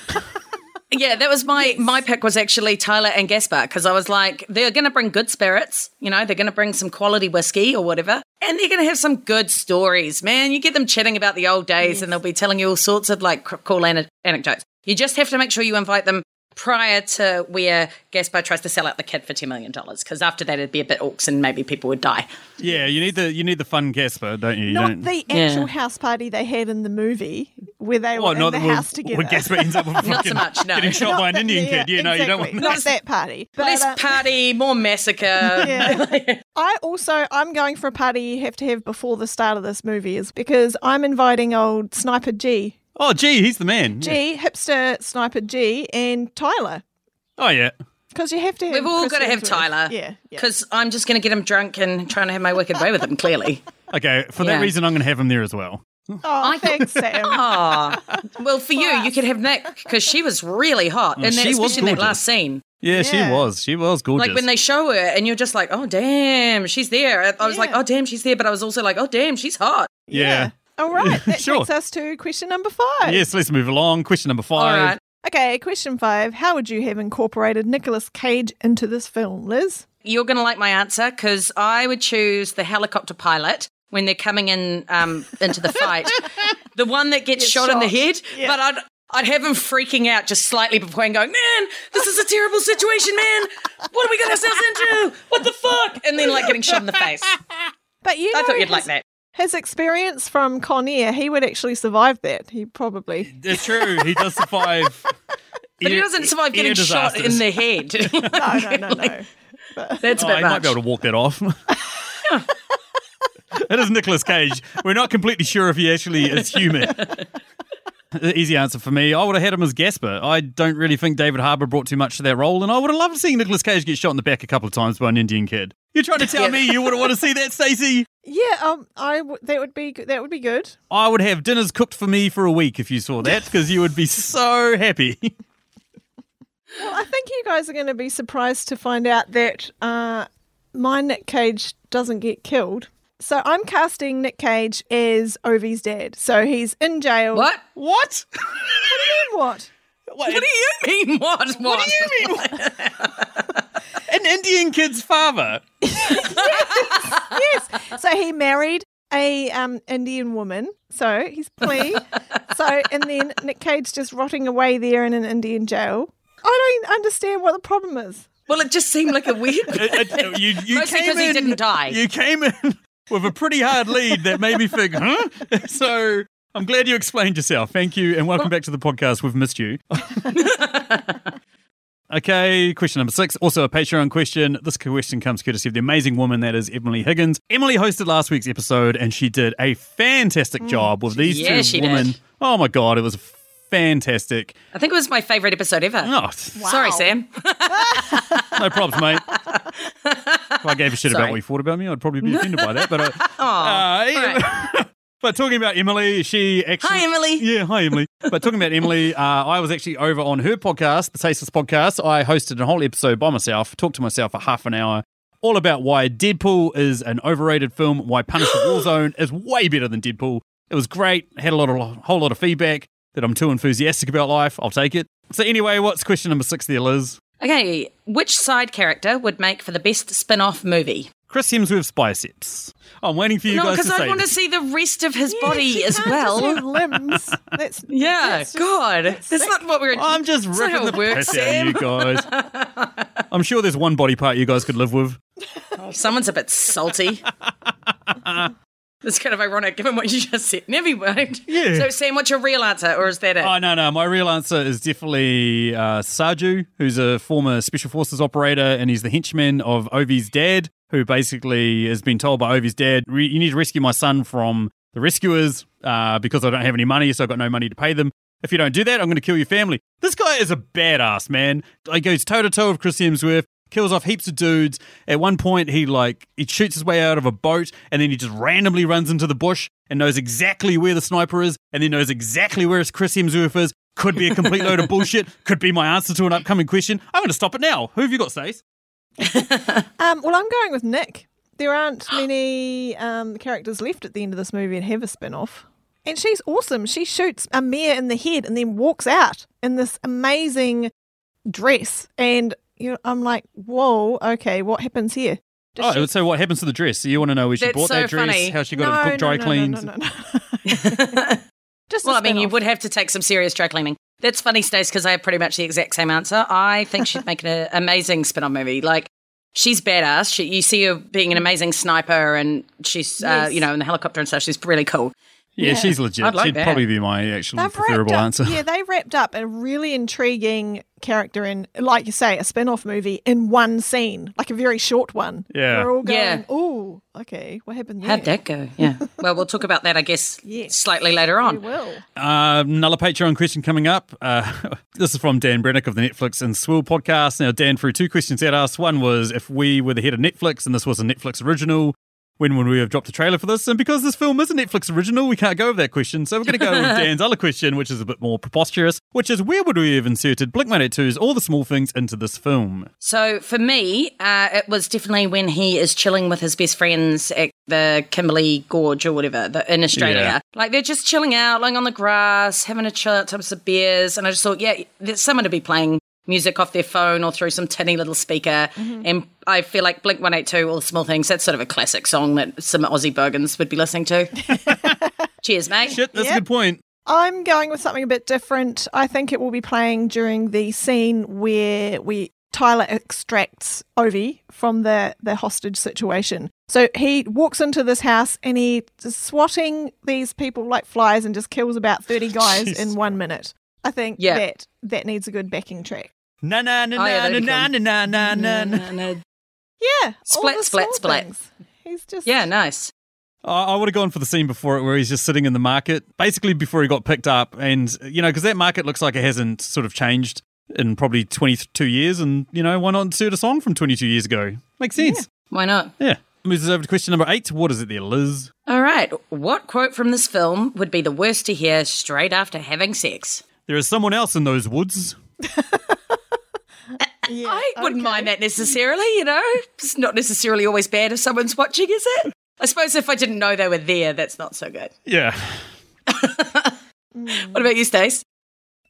Speaker 3: Yeah, that was my my pick was actually Tyler and Gaspar because I was like, they're going to bring good spirits, you know, they're going to bring some quality whiskey or whatever, and they're going to have some good stories. Man, you get them chatting about the old days, and they'll be telling you all sorts of like cool ane- anecdotes. You just have to make sure you invite them prior to where Gaspar tries to sell out the kid for $10 million. Because after that, it'd be a bit orcs and maybe people would die.
Speaker 2: Yeah, you need the you need the fun Gaspar, don't you? you
Speaker 4: Not
Speaker 2: don't,
Speaker 4: the
Speaker 3: Yeah.
Speaker 4: actual house party they had in the movie where they
Speaker 2: Well,
Speaker 4: were in
Speaker 2: not
Speaker 4: the
Speaker 2: the
Speaker 4: house together.
Speaker 2: Where Gaspar ends up *laughs* with
Speaker 3: Not so much, no.
Speaker 2: getting shot by an Indian
Speaker 4: Yeah,
Speaker 2: kid. You know, you don't want
Speaker 4: exactly. Not *laughs* that party. But,
Speaker 3: Less
Speaker 4: uh,
Speaker 3: party, more massacre. *laughs*
Speaker 4: Yeah. I also I'm going for a party you have to have before the start of this movie is because I'm inviting old Sniper G.
Speaker 2: Oh, gee, he's the man.
Speaker 4: G, hipster Sniper G, and Tyler.
Speaker 2: Oh yeah.
Speaker 4: Because you have to have
Speaker 3: We've all got to have Tyler.
Speaker 4: Yeah. yeah.
Speaker 3: Because I'm just going to get him drunk and trying to have my wicked way with him, clearly. *laughs*
Speaker 2: Okay, for
Speaker 3: Yeah.
Speaker 2: that reason, I'm going to have him there as well.
Speaker 4: Oh, I thanks, Sam.
Speaker 3: Oh, *laughs* well, for you, you could have Nick because she was really hot, oh, and
Speaker 2: she was
Speaker 3: especially in that last scene.
Speaker 2: Yeah, she was. She was gorgeous.
Speaker 3: Like when they show her, and you're just like, "Oh, damn, she's there." I- I was like, "Oh, damn, she's there," but I was also like, "Oh, damn, she's hot."
Speaker 2: yeah.
Speaker 4: All right. *laughs* That
Speaker 2: Sure.
Speaker 4: takes us to question number five.
Speaker 2: Yes, let's move along. Question number five.
Speaker 3: right,
Speaker 4: Okay, question five. How would you have incorporated Nicolas Cage into this film, Liz?
Speaker 3: you're gonna like my answer because I would choose the helicopter pilot when they're coming in um, into the fight, *laughs* the one that gets
Speaker 4: Gets
Speaker 3: shot, in the head.
Speaker 4: Yeah.
Speaker 3: But I'd I'd have him freaking out just slightly before and going, "Man, this is a terrible situation, man. What are we got ourselves into? What the fuck?" And then like getting shot in the face.
Speaker 4: But you
Speaker 3: I thought you'd
Speaker 4: his,
Speaker 3: like that.
Speaker 4: His experience from Con Air, he would actually survive that. He probably. *laughs*
Speaker 2: It's true. He does survive. *laughs*
Speaker 3: But he doesn't survive getting shot in the head. *laughs*
Speaker 4: No, no, no, no.
Speaker 3: That's a
Speaker 2: Oh,
Speaker 3: bit
Speaker 2: he
Speaker 3: much.
Speaker 2: might be able to walk that off. it is Nicolas Cage. We're not completely sure if he actually is human. *laughs* Easy answer for me, I would have had him as Gaspar. I don't really think David Harbour brought too much to that role, and I would have loved seeing Nicolas Cage get shot in the back a couple of times by an Indian kid. You're trying to *laughs* tell
Speaker 3: Yeah.
Speaker 2: me you wouldn't want to see that, Stacey?
Speaker 4: Yeah, um, I w- that would be that would be good.
Speaker 2: I would have dinners cooked for me for a week if you saw that, *laughs* because you would be so happy.
Speaker 4: Well, I think you guys are going to be surprised to find out that uh, my Nick Cage doesn't get killed. So I'm casting Nick Cage as Ovi's dad. So he's in jail.
Speaker 3: What?
Speaker 2: what?
Speaker 4: What?
Speaker 3: do you mean What What do you mean? What? What,
Speaker 2: What do you mean? An Indian kid's father. *laughs*
Speaker 4: yes. yes. So he married a um, Indian woman. So he's plea. so and then Nick Cage just rotting away there in an Indian jail. I don't understand what the problem is.
Speaker 3: Well, it just seemed like a weird. *laughs*
Speaker 2: It- it- you, you
Speaker 3: Mostly
Speaker 2: came
Speaker 3: 'cause he didn't die.
Speaker 2: You came in with a pretty hard lead that made me think, huh? *laughs* So I'm glad you explained yourself. Thank you, and welcome back to the podcast. We've missed you. *laughs* Okay, question number six, also a Patreon question. This question comes courtesy of the amazing woman that is Emily Higgins. Emily hosted last week's episode and she did a fantastic mm. job with these
Speaker 3: Yeah,
Speaker 2: two
Speaker 3: she
Speaker 2: women.
Speaker 3: did.
Speaker 2: Oh my god, it was fantastic.
Speaker 3: I think it was my favourite episode ever.
Speaker 2: Oh,
Speaker 3: Sorry, Sam. *laughs*
Speaker 2: no problems, mate. *laughs* if I gave a shit about what you thought about me, I'd probably be offended by that. But uh,
Speaker 3: Aw, *laughs*
Speaker 2: uh, but talking about Emily, she actually
Speaker 3: Hi, Emily.
Speaker 2: Yeah, hi Emily. But talking about Emily, uh, I was actually over on her podcast, the Tasteless Podcast. I hosted a whole episode by myself, talked to myself for half an hour, all about why Deadpool is an overrated film, why Punisher Warzone is way better than Deadpool. It was great. Had a lot of whole lot of feedback that I'm too enthusiastic about life. I'll take it. So anyway, what's question number six there, Liz?
Speaker 3: Okay, which side character would make for the best spin off movie?
Speaker 2: Chris Hemsworth's biceps. I'm waiting for you
Speaker 3: no,
Speaker 2: guys to say.
Speaker 3: No, because I want to see the rest of his
Speaker 4: Yes,
Speaker 3: body
Speaker 4: you
Speaker 3: as
Speaker 4: can't just
Speaker 3: well.
Speaker 4: have limbs. That's *laughs*
Speaker 3: Yeah,
Speaker 4: that's just-
Speaker 3: God. That's not what we're.
Speaker 2: I'm just
Speaker 3: That's
Speaker 2: ripping the
Speaker 3: it works,
Speaker 2: piss out of you guys. *laughs* I'm sure there's one body part you guys could live with.
Speaker 3: Someone's a bit salty. *laughs* It's kind of ironic given what you just said. Never mind.
Speaker 2: Yeah.
Speaker 3: So, Sam, what's your real answer, or is that it?
Speaker 2: Oh no, no. My real answer is definitely uh, Saju, who's a former special forces operator, and he's the henchman of Ovi's dad, who basically has been told by Ovi's dad, "Re- "You need to rescue my son from the rescuers uh, because I don't have any money, so I've got no money to pay them. If you don't do that, I'm going to kill your family." This guy is a badass man. Like goes toe to toe with Chris Hemsworth. Kills off heaps of dudes. At one point, he like he shoots his way out of a boat, and then he just randomly runs into the bush and knows exactly where the sniper is, and then knows exactly where his Chris Hemsworth is. Could be a complete load of bullshit. Could be my answer to an upcoming question. I'm going to stop it now. Who have you got, Stace? *laughs*
Speaker 4: Um, well, I'm going with Nick. There aren't *gasps* many um, characters left at the end of this movie and have a spin off. And she's awesome. She shoots Amir in the head and then walks out in this amazing dress. And you know, I'm like, whoa, okay, what happens here? Does
Speaker 2: Oh,
Speaker 4: she-
Speaker 2: so what happens to the dress? So you want to know where she
Speaker 3: That's
Speaker 2: bought
Speaker 3: so
Speaker 2: that dress,
Speaker 3: funny.
Speaker 2: how she got
Speaker 4: no,
Speaker 2: it cooked, dry
Speaker 4: no, no,
Speaker 2: cleaned?
Speaker 4: No, no, no, *laughs* no. *laughs* Just
Speaker 3: well, I mean, you would have to take some serious dry cleaning. That's funny, Stace, because I have pretty much the exact same answer. I think she'd make an *laughs* amazing spin-off movie. Like, she's badass. She, you see her being an amazing sniper, and she's, uh, you know, in the helicopter and stuff. She's really cool.
Speaker 2: Yeah,
Speaker 4: Yeah.
Speaker 2: she's legit.
Speaker 3: Like
Speaker 2: She'd
Speaker 3: that.
Speaker 2: probably be my actual
Speaker 4: They've
Speaker 2: preferable
Speaker 4: up,
Speaker 2: answer.
Speaker 4: Yeah, they wrapped up a really intriguing character in, like you say, a spin off movie in one scene, like a very short one.
Speaker 2: Yeah.
Speaker 4: We're all going,
Speaker 3: Yeah.
Speaker 4: oh, okay, what happened there?
Speaker 3: How'd that go? Yeah. *laughs* well, we'll talk about that, I guess,
Speaker 4: Yes.
Speaker 3: slightly later on.
Speaker 4: We will.
Speaker 2: Uh, another Patreon question coming up. Uh, *laughs* this is from Dan Brennick of the Netflix and Swill podcast. Now, Dan threw two questions at us. One was if we were the head of Netflix and this was a Netflix original, when would we have dropped a trailer for this? And because this film is a Netflix original, we can't go with that question. So we're going to go with *laughs* Dan's other question, which is a bit more preposterous, which is where would we have inserted Blink 182's All the Small Things into this film?
Speaker 3: So for me, uh, it was definitely when he is chilling with his best friends at the Kimberley Gorge or whatever the, in Australia.
Speaker 2: Yeah.
Speaker 3: Like they're just chilling out, lying on the grass, having a chill out, of beers. And I just thought, yeah, there's someone to be playing music off their phone or through some tinny little speaker. Mm-hmm. And I feel like Blink 182, All the Small Things, that's sort of a classic song that some Aussie bogans would be listening to. *laughs* Cheers, mate.
Speaker 2: Shit, that's
Speaker 4: Yep.
Speaker 2: a good point.
Speaker 4: I'm going with something a bit different. I think it will be playing during the scene where we Tyler extracts Ovi from the the hostage situation. So he walks into this house and he is swatting these people like flies and just kills about 30 guys *laughs*
Speaker 2: Jeez.
Speaker 4: in 1 minute. I think
Speaker 3: Yeah.
Speaker 4: that that needs a good backing track.
Speaker 2: Na na na
Speaker 3: Oh, yeah,
Speaker 2: na
Speaker 3: that'd
Speaker 2: na na na na na.
Speaker 3: na.
Speaker 4: Yeah, all
Speaker 3: Splat,
Speaker 4: the
Speaker 3: splat,
Speaker 4: small
Speaker 3: splat.
Speaker 4: things. He's just
Speaker 3: Yeah, nice.
Speaker 2: I I would have gone for the scene before it where he's just sitting in the market, basically before he got picked up. And, you know, because that market looks like it hasn't sort of changed in probably 22 years. And, you know, why not insert a song from 22 years ago? Makes sense.
Speaker 3: Why not?
Speaker 2: Yeah. Moves us over to question number eight. What is it there, Liz?
Speaker 3: All right. What quote from this film would be the worst to hear straight after having sex?
Speaker 2: There is someone else in those woods. *laughs*
Speaker 4: yeah,
Speaker 3: I wouldn't
Speaker 4: okay.
Speaker 3: mind that necessarily, you know? It's not necessarily always bad if someone's watching, is it? I suppose if I didn't know they were there, that's not so good.
Speaker 2: Yeah.
Speaker 3: What about you, Stace?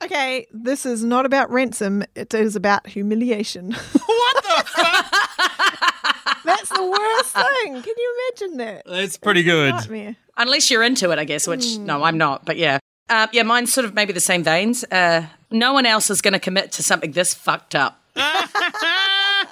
Speaker 4: Okay, this is not about ransom, it is about humiliation. *laughs*
Speaker 2: what the fuck?
Speaker 4: That's the worst thing. Can you imagine that?
Speaker 2: That's pretty good.
Speaker 4: Nightmare.
Speaker 3: Unless you're into it, I guess, which, no, I'm not, but yeah. Uh, yeah, mine's sort of maybe the same veins. Uh, no one else is going to commit to something this fucked up. *laughs*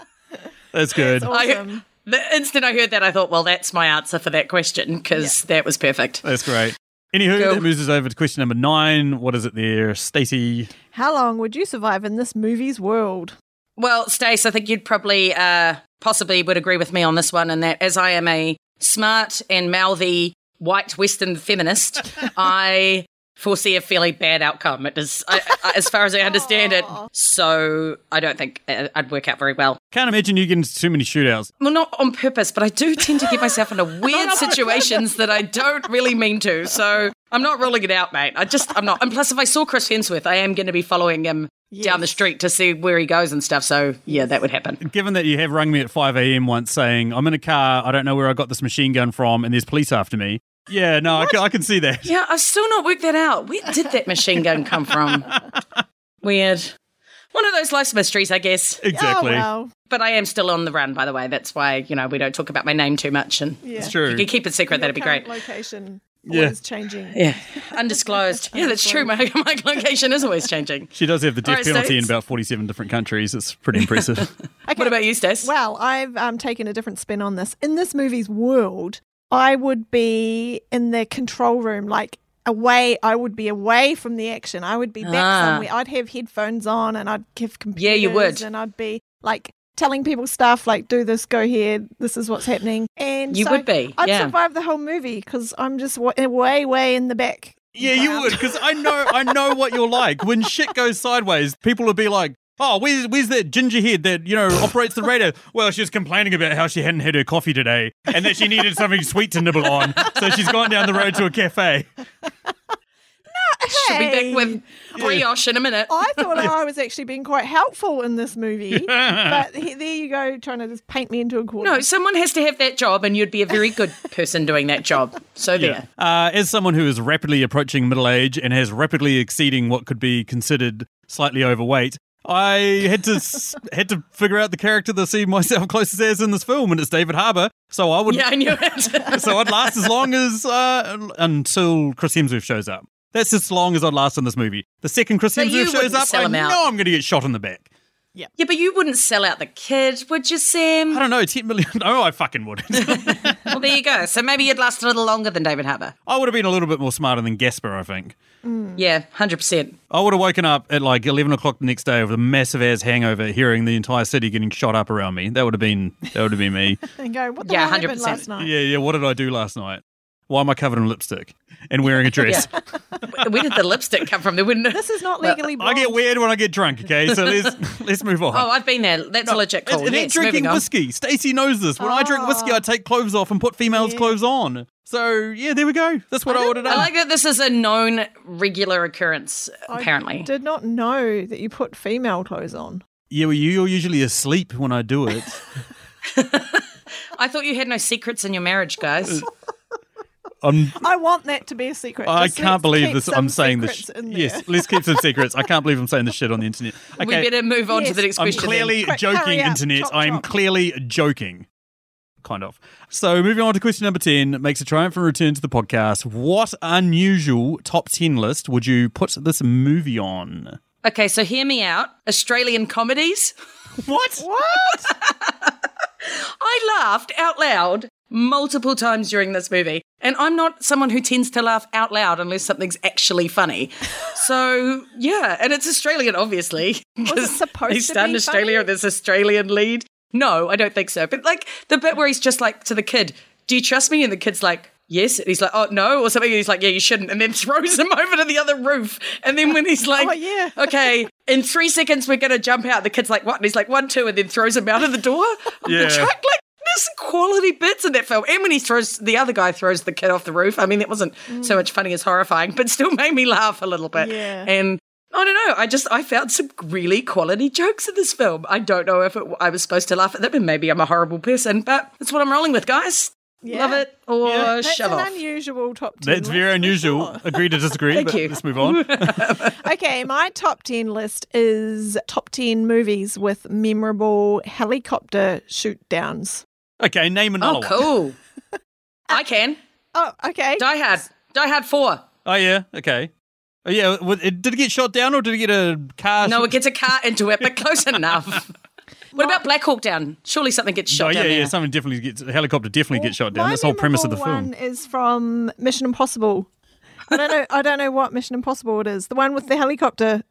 Speaker 2: That's good.
Speaker 4: Awesome.
Speaker 3: The instant I heard that, I thought, well, that's my answer for that question because that was perfect.
Speaker 2: That's great. Anywho,
Speaker 3: Cool.
Speaker 2: that moves us over to question number nine. What is it there, Stacey?
Speaker 4: How long would you survive in this movie's world?
Speaker 3: Well, Stace, I think you'd probably, uh, possibly would agree with me on this one, and that as I am a smart and mouthy white Western feminist, *laughs* I foresee a fairly bad outcome. It is, I, I, as far as I understand it. So I don't think uh, I'd work out very well.
Speaker 2: Can't imagine you getting into too many shootouts.
Speaker 3: Well, not on purpose, but I do tend to get myself into *laughs* weird situations that I don't really mean to. So I'm not ruling it out, mate. I just, I'm not. And plus, if I saw Chris Hemsworth, I am going to be following him down the street to see where he goes and stuff. So yeah, that would happen.
Speaker 2: Given that you have rung me at 5 a.m. once saying, I'm in a car, I don't know where I got this machine gun from, and there's police after me. Yeah, no, I can, I can see that.
Speaker 3: Yeah, I've still not worked that out. Where did that machine gun come from? *laughs* Weird. One of those life's mysteries, I guess. *laughs*
Speaker 2: Exactly.
Speaker 4: Oh, well.
Speaker 3: But I am still on the run, by the way. That's why, you know, we don't talk about my name too much. And
Speaker 4: Yeah.
Speaker 2: It's
Speaker 3: if
Speaker 2: true.
Speaker 3: you could keep it secret, that'd be great.
Speaker 4: Location
Speaker 2: Yeah.
Speaker 4: always changing.
Speaker 3: Yeah. Undisclosed. yeah, that's true. My, my location is always changing. *laughs*
Speaker 2: She does have the death
Speaker 3: All right,
Speaker 2: penalty in about 47 different countries. It's pretty impressive.
Speaker 4: Okay.
Speaker 3: What about you, Stace?
Speaker 4: Well, I've um, taken a different spin on this. In this movie's world, I would be in the control room, like away. I would be away from the action. I would be back
Speaker 3: Ah.
Speaker 4: somewhere. I'd have headphones on and I'd give computers.
Speaker 3: Yeah, you would.
Speaker 4: And I'd be like telling people stuff like, do this, go here, this is what's happening. And
Speaker 3: You
Speaker 4: so
Speaker 3: would be,
Speaker 4: I'd
Speaker 3: yeah.
Speaker 4: survive the whole movie because I'm just way, way in the back.
Speaker 2: yeah, you would, because I know I know what you're like. When shit goes sideways, people will be like, Oh, where's where's that ginger head that, you know, operates the radio? Well, she was complaining about how she hadn't had her coffee today and that she needed something sweet to nibble on. So she's gone down the road to a cafe.
Speaker 3: She'll be back with brioche in a minute.
Speaker 4: I thought I *laughs* was actually being quite helpful in this movie, *laughs* but he, there you go, trying to just paint me into a corner.
Speaker 3: No, someone has to have that job, and you'd be a very good person doing that job. So there.
Speaker 2: Uh, as someone who is rapidly approaching middle age and has rapidly exceeding what could be considered slightly overweight, I had to *laughs* had to figure out the character that I see myself *laughs* closest as in this film, and it's David Harbour. So I would,
Speaker 3: Yeah, I knew it. *laughs*
Speaker 2: so I'd last as long as uh, until Chris Hemsworth shows up. That's as long as I'd last in this movie. The second Chris
Speaker 3: But
Speaker 2: Hemsworth shows up, I know I'm going to get shot in the back.
Speaker 3: Yeah, Yeah, but you wouldn't sell out the kid, would you, Sam?
Speaker 2: I don't know, 10 million. *laughs* Oh, I fucking would. *laughs*
Speaker 3: well, there you go. So maybe you'd last a little longer than David Harbour.
Speaker 2: I would have been a little bit more smarter than Gaspar, I think. Mm.
Speaker 3: Yeah, 100%.
Speaker 2: I would have woken up at like 11 o'clock the next day with a massive ass hangover, hearing the entire city getting shot up around me. That would have been that would have been me. *laughs*
Speaker 4: And go, what the
Speaker 3: Yeah,
Speaker 4: hell
Speaker 3: 100%.
Speaker 4: last night?
Speaker 2: yeah, yeah. What did I do last night? Why am I covered in lipstick and wearing a *laughs* dress? *laughs*
Speaker 3: Where did the lipstick come from? There wouldn't.
Speaker 4: This is not legally
Speaker 2: I get weird when I get drunk. Okay, so let's *laughs* let's move on.
Speaker 3: Oh, I've been there. That's a legit call.
Speaker 2: And, and then
Speaker 3: Yes,
Speaker 2: drinking whiskey. Stacey knows this. When I drink oh. whiskey, I take clothes off and put females'
Speaker 4: Yeah.
Speaker 2: clothes on. So yeah, there we go. That's what I, ordered.
Speaker 3: I like that this is a known regular occurrence, apparently.
Speaker 4: I did not know that you put female clothes on.
Speaker 2: Yeah, well, you're usually asleep when I do it.
Speaker 3: I thought you had no secrets in your marriage, guys.
Speaker 2: I'm,
Speaker 4: I want that to be a secret.
Speaker 2: I
Speaker 4: Just
Speaker 2: can't believe
Speaker 4: keep
Speaker 2: this. I'm saying this.
Speaker 4: secrets.
Speaker 2: Yes, let's keep some *laughs* secrets. I can't believe I'm saying this shit on the internet. Okay,
Speaker 3: We better move on to the next
Speaker 2: I'm
Speaker 3: question. then.
Speaker 2: clearly
Speaker 4: Quick,
Speaker 2: joking,
Speaker 4: up.
Speaker 2: internet.
Speaker 4: Chop,
Speaker 2: I'm
Speaker 4: chop.
Speaker 2: clearly joking. Kind of. So, moving on to question number 10 makes a triumphant return to the podcast. What unusual top 10 list would you put this movie on?
Speaker 3: Okay, so hear me out. Australian comedies. *laughs*
Speaker 2: What?
Speaker 4: What? *laughs*
Speaker 3: I laughed out loud multiple times during this movie. And I'm not someone who tends to laugh out loud unless something's actually funny. *laughs* So, yeah, and it's Australian, obviously.
Speaker 4: Was it
Speaker 3: 'cause
Speaker 4: supposed
Speaker 3: he's
Speaker 4: to
Speaker 3: done
Speaker 4: be
Speaker 3: Australia,
Speaker 4: funny?
Speaker 3: this Australian lead. No, I don't think so. But like the bit where he's just like to the kid, Do you trust me? And the kid's like, Yes. And he's like, Oh, no, or something. And he's like, Yeah, you shouldn't. And then *laughs* throws him over to the other roof. And then when he's *laughs* oh, like,
Speaker 4: Oh, yeah.
Speaker 3: Okay, in three seconds, we're going to jump out. The kid's like, What? And he's like, One, two, and then throws him out of the door of
Speaker 2: Yeah.
Speaker 3: the truck. Like, there's quality bits in that film. And when he throws, the other guy throws the kid off the roof. I mean, it wasn't so mm. much funny as horrifying, but still made me laugh a little bit.
Speaker 4: Yeah.
Speaker 3: And I don't know. I just I found some really quality jokes in this film. I don't know if it, I was supposed to laugh at them, and maybe I'm a horrible person, but that's what I'm rolling with, guys.
Speaker 4: Yeah.
Speaker 3: Love it or
Speaker 2: Yeah.
Speaker 4: That's
Speaker 3: shove
Speaker 4: an
Speaker 3: off.
Speaker 4: unusual top 10
Speaker 2: That's very unusual.
Speaker 4: sure.
Speaker 2: Agree to disagree,
Speaker 3: Thank
Speaker 2: but
Speaker 3: you.
Speaker 2: let's move on. *laughs* *laughs*
Speaker 4: Okay, my top 10 list is top 10 movies with memorable helicopter shoot downs.
Speaker 2: Okay, name another
Speaker 3: Oh,
Speaker 2: one.
Speaker 3: cool. *laughs* I can.
Speaker 4: Oh, okay.
Speaker 3: Die Hard. Die Hard 4.
Speaker 2: Oh, yeah, okay. Oh, yeah, w- it- did it get shot down or did it get a car?
Speaker 3: No, it gets a car into it, but close *laughs* enough. What about Black Hawk Down? Surely something gets
Speaker 2: Oh,
Speaker 3: shot
Speaker 2: yeah,
Speaker 3: down
Speaker 2: yeah,
Speaker 3: there.
Speaker 2: something definitely gets, a helicopter definitely gets shot down.
Speaker 4: My
Speaker 2: That's the whole premise of the
Speaker 4: memorable
Speaker 2: film.
Speaker 4: one is from Mission Impossible. I don't know. I don't know what Mission Impossible it is. The one with the helicopter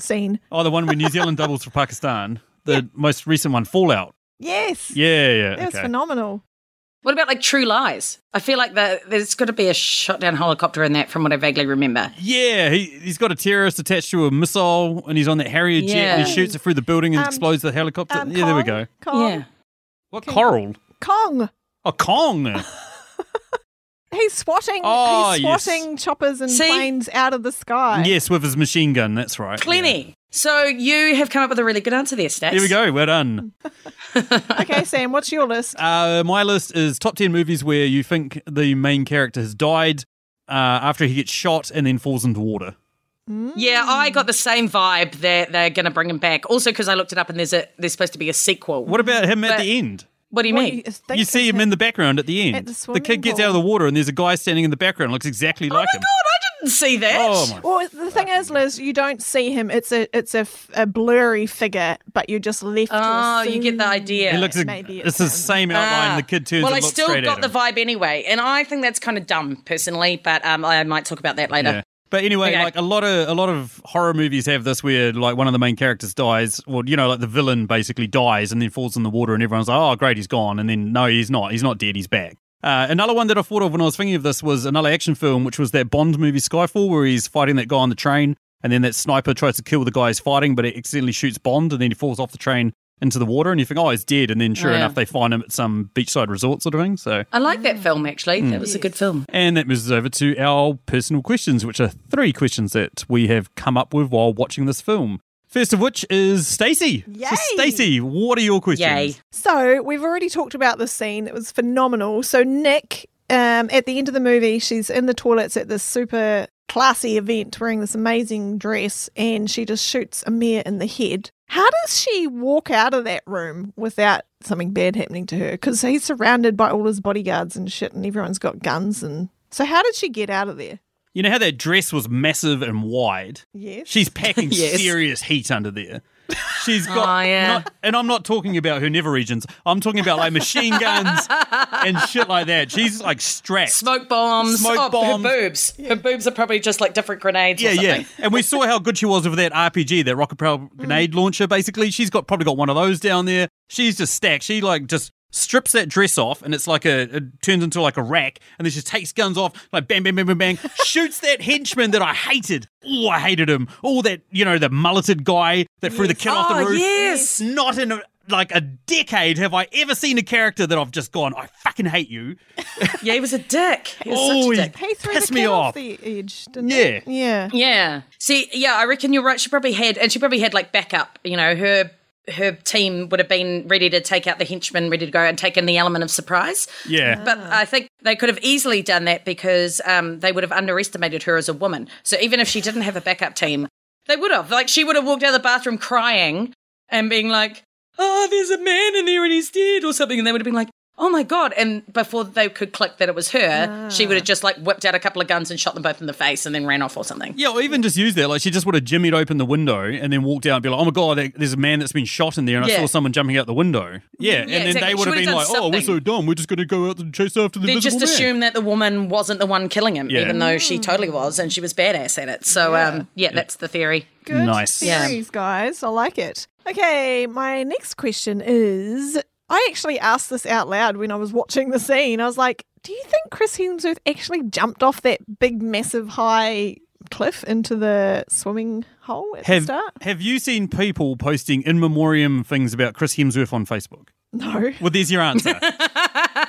Speaker 4: scene.
Speaker 2: Oh, the one where New Zealand doubles for Pakistan. The most recent one, Fallout.
Speaker 4: Yes,
Speaker 2: Yeah, yeah,
Speaker 4: that was phenomenal.
Speaker 3: What about like True Lies? I feel like the, there's got to be a shot down helicopter in that from what I vaguely remember.
Speaker 2: Yeah, he, he's got a terrorist attached to a missile and he's on that Harrier jet and he shoots it through the building and
Speaker 4: Um,
Speaker 2: explodes the helicopter.
Speaker 4: Um,
Speaker 2: yeah, there we go.
Speaker 4: Kong.
Speaker 3: Yeah.
Speaker 2: What, Coral?
Speaker 4: Kong.
Speaker 2: Oh, Kong. *laughs*
Speaker 4: He's swatting.
Speaker 2: Oh,
Speaker 4: he's
Speaker 2: yes.
Speaker 4: swatting choppers and
Speaker 3: See?
Speaker 4: planes out of the sky.
Speaker 2: yes, with his machine gun, that's right.
Speaker 3: Plenty. So you have come up with a really good answer there, Stats.
Speaker 2: Here we go, well done. *laughs*
Speaker 4: Okay, Sam. What's your list?
Speaker 2: Uh, my list is top 10 movies where you think the main character has died uh, after he gets shot and then falls into water.
Speaker 3: Yeah, I got the same vibe that they're going to bring him back. Also, because I looked it up and there's a there's supposed to be a sequel.
Speaker 2: What about him at the end?
Speaker 3: What do you
Speaker 4: What
Speaker 3: mean?
Speaker 4: think
Speaker 2: You see him in the background at the end.
Speaker 4: At the
Speaker 2: the kid gets out of the water and there's a guy standing in the background, looks exactly like him.
Speaker 3: God, I didn't see that.
Speaker 2: Oh my
Speaker 4: Well, the thing is, Liz, you don't see him. It's a it's a, f- a blurry figure, but you're just left.
Speaker 3: Oh, you get the idea.
Speaker 2: He looks.
Speaker 4: Maybe
Speaker 2: it's
Speaker 4: it's
Speaker 2: the same outline.
Speaker 3: Ah.
Speaker 2: the kid turns
Speaker 3: well,
Speaker 2: and
Speaker 3: I
Speaker 2: looks
Speaker 3: still got the vibe anyway, and I think that's kind of dumb personally. But um, I might talk about that later.
Speaker 2: Yeah. But anyway,
Speaker 3: Okay.
Speaker 2: like a lot of a lot of horror movies have this where like one of the main characters dies, or you know, like the villain basically dies and then falls in the water, and everyone's like, "Oh, great, he's gone," and then no, he's not. He's not dead. He's back. Uh, another one that I thought of when I was thinking of this was another action film, which was that Bond movie Skyfall, where he's fighting that guy on the train, and then that sniper tries to kill the guy he's fighting, but it accidentally shoots Bond, and then he falls off the train into the water, and you think, "Oh, he's dead," and then sure
Speaker 3: Oh, yeah.
Speaker 2: enough, they find him at some beachside resort sort of thing. So
Speaker 3: I like that film actually.
Speaker 2: Hmm.
Speaker 3: That was a good film.
Speaker 2: and that moves us over to our personal questions, which are three questions that we have come up with while watching this film. First of which is Stacey. So Stacey, what are your questions?
Speaker 3: Yay.
Speaker 4: So we've already talked about this scene. It was phenomenal. So Nick, um, at the end of the movie, she's in the toilets at this super classy event wearing this amazing dress, and she just shoots Amir in the head. How does she walk out of that room without something bad happening to her? Because he's surrounded by all his bodyguards and shit, and everyone's got guns. And so, how did she get out of there?
Speaker 2: You know how that dress was massive and wide?
Speaker 4: Yes.
Speaker 2: She's packing *laughs*
Speaker 3: Yes.
Speaker 2: serious heat under there. She's *laughs* got,
Speaker 3: Oh, yeah.
Speaker 2: not- and I'm not talking about her never regions. I'm talking about like machine guns *laughs* and shit like that. She's like strapped.
Speaker 3: Smoke bombs.
Speaker 2: Smoke
Speaker 3: oh,
Speaker 2: bombs.
Speaker 3: Her boobs. Her boobs are probably just like different grenades
Speaker 2: Yeah, yeah. And we saw how good she was with that RPG, that rocket propelled mm. grenade launcher. Basically, she's got probably got one of those down there. She's just stacked. She like just strips that dress off, and it's like a it turns into like a rack, and then she takes guns off, like bang, bang, bang, bang, bang, *laughs* shoots that henchman that I hated. Oh, I hated him. Oh, that you know the mulleted guy that threw the kid off the
Speaker 3: Oh,
Speaker 2: roof.
Speaker 3: yes.
Speaker 2: Not in a, like a decade have I ever seen a character that I've just gone. I fucking hate you. *laughs*
Speaker 3: Yeah, he was a dick. He was
Speaker 2: Oh,
Speaker 3: such a oh,
Speaker 2: he-
Speaker 3: dick.
Speaker 4: he threw
Speaker 2: pissed
Speaker 4: the
Speaker 2: me off.
Speaker 4: off the edge, didn't
Speaker 2: Yeah.
Speaker 4: he? Yeah.
Speaker 3: Yeah. See, yeah, I reckon you're right. She probably had, and she probably had like backup. You know, her her team would have been ready to take out the henchmen, ready to go, and take in the element of surprise.
Speaker 2: Yeah.
Speaker 3: But I think they could have easily done that because um, they would have underestimated her as a woman. So even if she didn't have a backup team, they would have. Like she would have walked out of the bathroom crying and being like, "Oh, there's a man in there and he's dead" or something, and they would have been like. Oh my god! And before they could click that it was her, she would have just like whipped out a couple of guns and shot them both in the face, and then ran off or something.
Speaker 2: Yeah, or even just use that. Like she just would have jimmied open the window and then walked out and be like, "Oh my god, there's a man that's been shot in there, and I saw someone jumping out the window." Yeah, and then
Speaker 3: exactly.
Speaker 2: they would have
Speaker 3: would've
Speaker 2: been
Speaker 3: done
Speaker 2: like, "Oh, we're so dumb. We're just going to go out and chase after the
Speaker 3: They
Speaker 2: invisible
Speaker 3: just
Speaker 2: man."
Speaker 3: assumed that the woman wasn't the one killing him,
Speaker 2: Yeah.
Speaker 3: even though she totally was, and she was badass at it. So, yeah, um, yeah, that's the theory.
Speaker 4: Good
Speaker 2: Nice.
Speaker 3: Yeah.
Speaker 4: theories, guys. I like it. Okay, my next question is I actually asked this out loud when I was watching the scene. I was like, do you think Chris Hemsworth actually jumped off that big, massive, high cliff into the swimming hole at
Speaker 2: Have
Speaker 4: the start?
Speaker 2: Have you seen people posting in memoriam things about Chris Hemsworth on Facebook?
Speaker 4: No.
Speaker 2: Well, there's your answer. *laughs*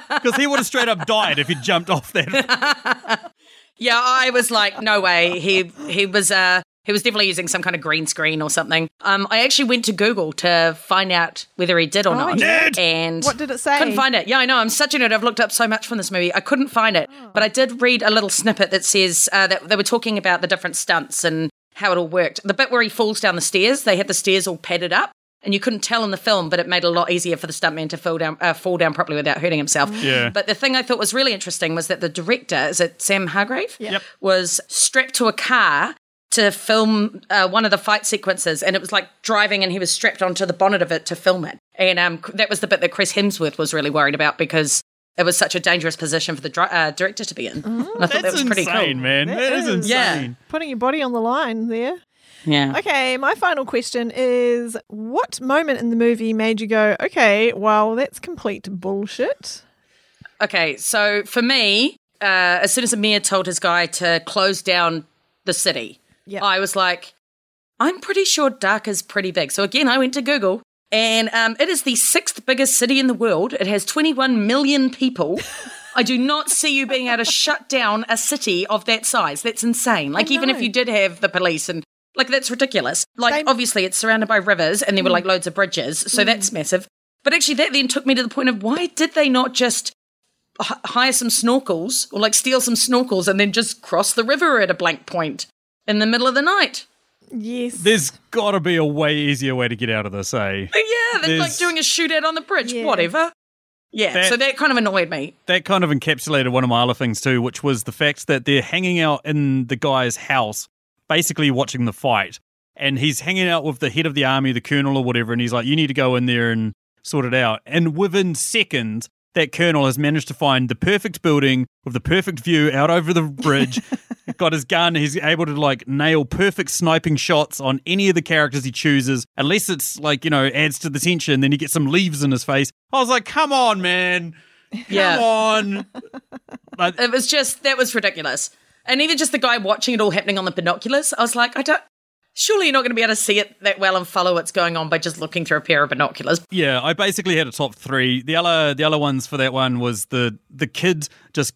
Speaker 2: Because he would have straight up died if he jumped off that. *laughs*
Speaker 3: Yeah, I was like, no way. He he was uh he was definitely using some kind of green screen or something. Um, I actually went to Google to find out whether he did or
Speaker 4: Oh,
Speaker 3: not.
Speaker 4: yeah.
Speaker 2: Nerd!
Speaker 3: And
Speaker 4: What did it say?
Speaker 3: Couldn't find it. Yeah, I know. I'm such a nerd. I've looked up so much from this movie. I couldn't find it, but I did read a little snippet that says uh, that they were talking about the different stunts and how it all worked. The bit where he falls down the stairs, they had the stairs all padded up. And you couldn't tell in the film, but it made it a lot easier for the stuntman to fall down, uh, fall down properly without hurting himself.
Speaker 2: Yeah.
Speaker 3: But the thing I thought was really interesting was that the director, is it Sam Hargrave?
Speaker 4: Yep.
Speaker 3: Was strapped to a car to film uh, one of the fight sequences, and it was like driving, and he was strapped onto the bonnet of it to film it. And um, that was the bit that Chris Hemsworth was really worried about because it was such a dangerous position for the dri- uh, director to be in. And I thought that
Speaker 2: That's
Speaker 3: was pretty
Speaker 2: insane,
Speaker 3: cool.
Speaker 2: man.
Speaker 4: That
Speaker 2: that is,
Speaker 4: is.
Speaker 2: insane.
Speaker 4: Putting your body on the line there.
Speaker 3: Yeah.
Speaker 4: Okay, my final question is what moment in the movie made you go, okay, well, that's complete bullshit?
Speaker 3: Okay, so for me, uh, as soon as Amir told his guy to close down the city,
Speaker 4: Yep.
Speaker 3: I was like, I'm pretty sure Dhaka's pretty big. So again, I went to Google, and um, it is the sixth biggest city in the world. It has 21 million people. I do not see you being able to shut down a city of that size. That's insane. Like, even if you did have the police and like that's ridiculous. Like,
Speaker 4: They-
Speaker 3: obviously, it's surrounded by rivers, and there were like loads of bridges, so that's massive. But actually, that then took me to the point of why did they not just h- hire some snorkels or like steal some snorkels and then just cross the river at a blank point in the middle of the night?
Speaker 4: Yes.
Speaker 2: There's got to be a way easier way to get out of this, eh?
Speaker 3: But yeah, they're like doing a shootout on the bridge,
Speaker 4: Yeah.
Speaker 3: whatever. Yeah,
Speaker 2: That-
Speaker 3: so that kind of annoyed me.
Speaker 2: that kind of encapsulated one of my other things too, which was the fact that they're hanging out in the guy's house, basically watching the fight. And he's hanging out with the head of the army, the colonel or whatever, and he's like, You need to go in there and sort it out. And within seconds, that colonel has managed to find the perfect building with the perfect view out over the bridge. *laughs* got his gun. He's able to like nail perfect sniping shots on any of the characters he chooses, unless it's like, you know, adds to the tension. Then he gets some leaves in his face. I was like, come on, man. Come
Speaker 3: Yeah.
Speaker 2: on. But
Speaker 3: It was just that was ridiculous. And even just the guy watching it all happening on the binoculars, I was like, I don't. Surely you're not going to be able to see it that well and follow what's going on by just looking through a pair of binoculars.
Speaker 2: yeah, I basically had a top three. The other the other ones for that one was the the kid just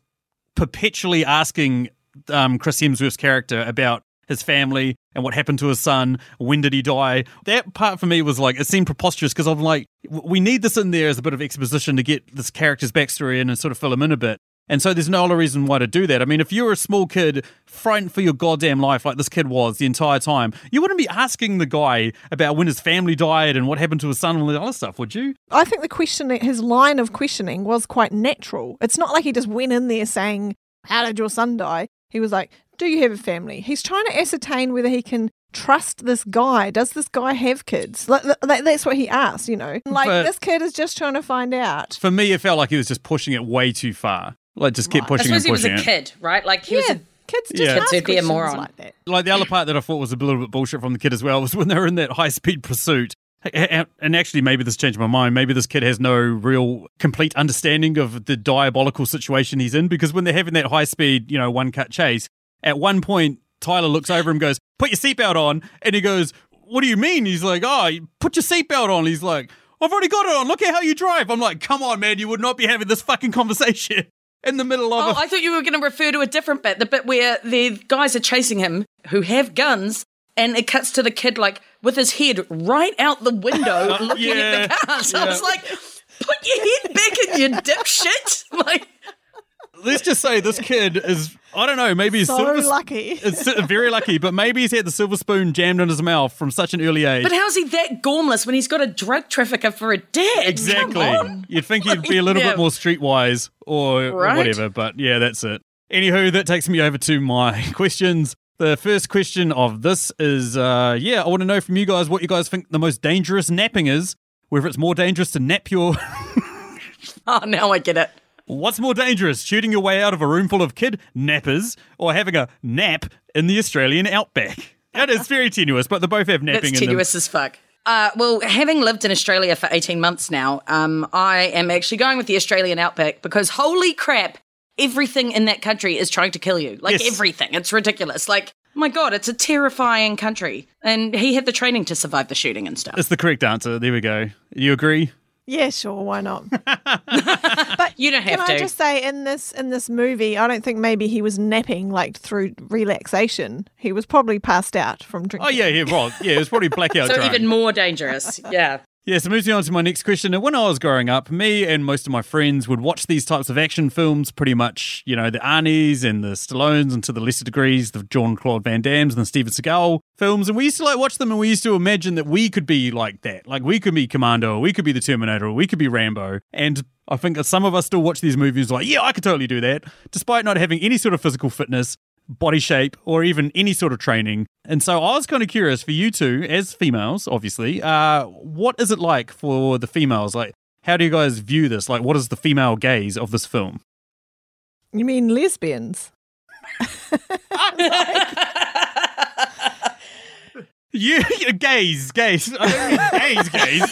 Speaker 2: perpetually asking um, Chris Hemsworth's character about his family and what happened to his son. When did he die? That part for me was like it seemed preposterous because I'm like, we need this in there as a bit of exposition to get this character's backstory in and sort of fill him in a bit. And so there's no other reason why to do that. I mean, if you were a small kid frightened for your goddamn life like this kid was the entire time, you wouldn't be asking the guy about when his family died and what happened to his son and all that other stuff, would you?
Speaker 4: I think the question, his line of questioning was quite natural. It's not like he just went in there saying, How did your son die? He was like, Do you have a family? He's trying to ascertain whether he can trust this guy. Does this guy have kids? Like, th- th- that's what he asked, you know. Like,
Speaker 2: But-
Speaker 4: this kid is just trying to find out.
Speaker 2: For me, it felt like he was just pushing it way too far. Like, just kept
Speaker 3: I
Speaker 2: pushing and
Speaker 3: suppose he was a
Speaker 2: it.
Speaker 3: kid, right? Like he was a
Speaker 4: kids just
Speaker 2: Yeah.
Speaker 4: ask
Speaker 3: Kids would be a moron.
Speaker 4: like that.
Speaker 2: Like the other part that I thought was a little bit bullshit from the kid as well was when they were in that high speed pursuit. And and actually, maybe this changed my mind. Maybe this kid has no real complete understanding of the diabolical situation he's in because when they're having that high speed, you know, one cut chase, at one point, Tyler looks over him and goes, Put your seatbelt on. And he goes, What do you mean? He's like, Oh, put your seatbelt on. He's like, I've already got it on. Look at how you drive. I'm like, Come on, man. You would not be having this fucking conversation in the middle of
Speaker 3: Oh,
Speaker 2: a
Speaker 3: I thought you were going to refer to a different bit, the bit where the guys are chasing him who have guns, and it cuts to the kid like with his head right out the window *laughs* looking
Speaker 2: Yeah,
Speaker 3: at the cars. *laughs* I was like, put your head back in, you dipshit! *laughs* Like,
Speaker 2: let's just say this kid is I don't know, maybe he's
Speaker 4: So
Speaker 2: silver,
Speaker 4: lucky.
Speaker 2: It's very lucky, but maybe he's had the silver spoon jammed in his mouth from such an early age.
Speaker 3: but how's he that gormless when he's got a drug trafficker for a dad?
Speaker 2: exactly. You'd think he'd be a *laughs* little
Speaker 3: Yeah.
Speaker 2: bit more streetwise or, or whatever, but yeah, that's it. Anywho, that takes me over to my *laughs* questions. The first question of this is uh yeah, I want to know from you guys what you guys think the most dangerous napping is. Whether it's more dangerous to nap your *laughs*
Speaker 3: Oh, now I get it.
Speaker 2: What's more dangerous, shooting your way out of a room full of kid nappers or having a nap in the Australian outback? That is very tenuous, but they both have napping
Speaker 3: That's
Speaker 2: in them.
Speaker 3: tenuous as fuck. Uh, well, having lived in Australia for 18 months now, um, I am actually going with the Australian outback because holy crap, everything in that country is trying to kill you. Like
Speaker 2: Yes.
Speaker 3: everything. It's ridiculous. Like, my God, it's a terrifying country. And he had the training to survive the shooting and stuff.
Speaker 2: It's the correct answer. There we go. You agree?
Speaker 4: Yeah, sure, why not? *laughs*
Speaker 3: But you don't have
Speaker 4: Can
Speaker 3: to.
Speaker 4: I just say in this in this movie, I don't think maybe he was napping like through relaxation. He was probably passed out from drinking.
Speaker 2: Oh yeah, yeah, right. Yeah, it was probably *laughs* blackout
Speaker 3: so
Speaker 2: drunk.
Speaker 3: even more dangerous. Yeah.
Speaker 2: Yeah, so moving on to my next question. When I was growing up, me and most of my friends would watch these types of action films pretty much, you know, the Arnies and the Stallones and to the lesser degrees, the John Claude Van Dammes and the Steven Seagal films. And we used to like watch them and we used to imagine that we could be like that. Like we could be Commando, we could be the Terminator, or we could be Rambo. And I think some of us still watch these movies like, yeah, I could totally do that, despite not having any sort of physical fitness body shape or even any sort of training. And so I was kind of curious for you two, as females, obviously, uh, what is it like for the females? Like, how do you guys view this? Like, what is the female gaze of this film?
Speaker 4: You mean lesbians? *laughs* *laughs*
Speaker 2: You gaze, gaze. I don't mean gaze, gaze.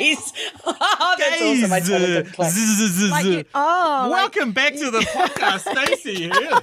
Speaker 3: Gaze. Oh, that's awesome. I totally did click.
Speaker 2: Zzz.
Speaker 4: Like you- oh, like-
Speaker 2: Welcome back to the *laughs* podcast, Stacey. *laughs* here.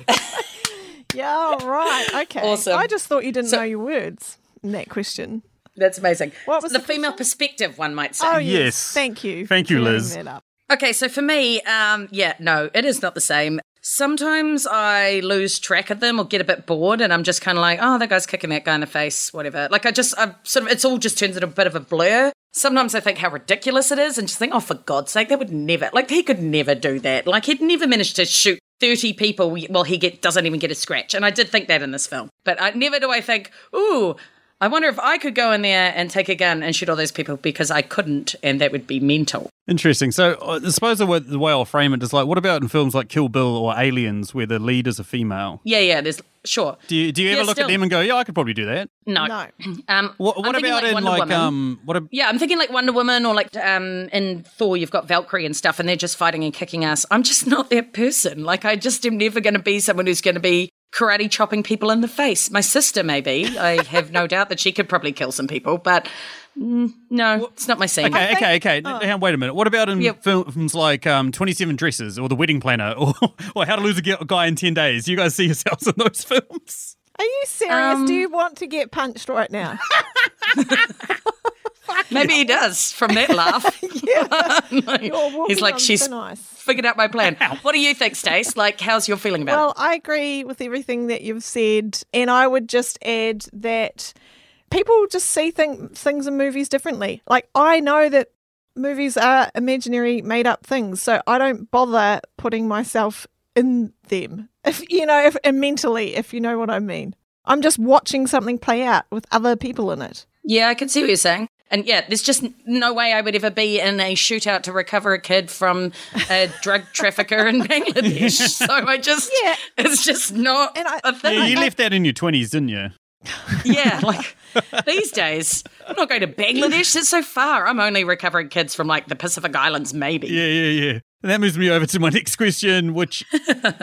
Speaker 4: yeah, right. Okay.
Speaker 3: Awesome.
Speaker 4: I just thought you didn't
Speaker 3: So-
Speaker 4: know your words in that question.
Speaker 3: That's amazing.
Speaker 4: What was
Speaker 3: the,
Speaker 4: the
Speaker 3: female perspective, one might say.
Speaker 4: Oh yes.
Speaker 2: Yes.
Speaker 4: Thank you.
Speaker 2: Thank you,
Speaker 4: clearing
Speaker 2: Liz.
Speaker 4: That up.
Speaker 3: Okay, so for me, um, yeah, no, it is not the same. Sometimes I lose track of them or get a bit bored, and I'm just kind of like, oh, that guy's kicking that guy in the face, whatever. Like I just, I sort of, it's all just turns into a bit of a blur. Sometimes I think how ridiculous it is, and just think, oh, for God's sake, that would never, like he could never do that. Like he'd never manage to shoot. 30 people, well, he get, doesn't even get a scratch. And I did think that in this film. But I, never do I think, ooh, I wonder if I could go in there and take a gun and shoot all those people because I couldn't, and that would be mental.
Speaker 2: Interesting. So, uh, I suppose the way, the way I'll frame it is like, what about in films like Kill Bill or Aliens, where the lead is a female?
Speaker 3: Yeah, yeah, there's, sure.
Speaker 2: Do you, do you
Speaker 3: Yeah,
Speaker 2: ever look
Speaker 3: still.
Speaker 2: at them and go, yeah, I could probably do that?
Speaker 3: No.
Speaker 4: No.
Speaker 3: Um,
Speaker 2: What,
Speaker 3: I'm
Speaker 2: what
Speaker 3: thinking
Speaker 2: about in
Speaker 3: Wonder
Speaker 2: like
Speaker 3: Woman.
Speaker 2: um what a,
Speaker 3: Yeah, I'm thinking like Wonder Woman or like um in Thor, you've got Valkyrie and stuff, and they're just fighting and kicking ass. I'm just not that person. Like I just am never going to be someone who's going to be karate chopping people in the face. My sister, maybe. I have no doubt that she could probably kill some people, but mm, no, it's not my scene.
Speaker 2: Okay, okay, okay.
Speaker 3: Oh.
Speaker 2: Now, wait a minute. What about in
Speaker 3: Yep.
Speaker 2: films like um, 27 Dresses or The Wedding Planner *laughs* or, or How to Lose a Guy in 10 Days? You guys see yourselves in those *laughs* films?
Speaker 4: Are you serious?
Speaker 3: Um,
Speaker 4: Do you want to get punched right now? *laughs*
Speaker 3: Maybe he does from that laugh.
Speaker 4: You're walking
Speaker 3: He's like, she's
Speaker 4: thin ice.
Speaker 3: Figured out my plan. What do you think, Stace? Like, how's your feeling about it?
Speaker 4: Well, I agree with everything that you've said, and I would just add that people just see thing, things in movies differently. Like I know that movies are imaginary, made up things, so I don't bother putting myself in them. *laughs* If you know, if and mentally, if you know what I mean. I'm just watching something play out with other people in it.
Speaker 3: Yeah, I can see what you're saying. And yeah, there's just no way I would ever be in a shootout to recover a kid from a drug *laughs* trafficker in Bangladesh. So I just,
Speaker 4: Yeah.
Speaker 3: it's just not
Speaker 4: And I-
Speaker 3: a thing.
Speaker 2: Yeah, you left that in your 20s, didn't you? *laughs*
Speaker 3: Yeah, like these days, I'm not going to Bangladesh. It's so far. I'm only recovering kids from like the Pacific Islands, maybe.
Speaker 2: Yeah, yeah, yeah. And that moves me over to my *laughs* next question, which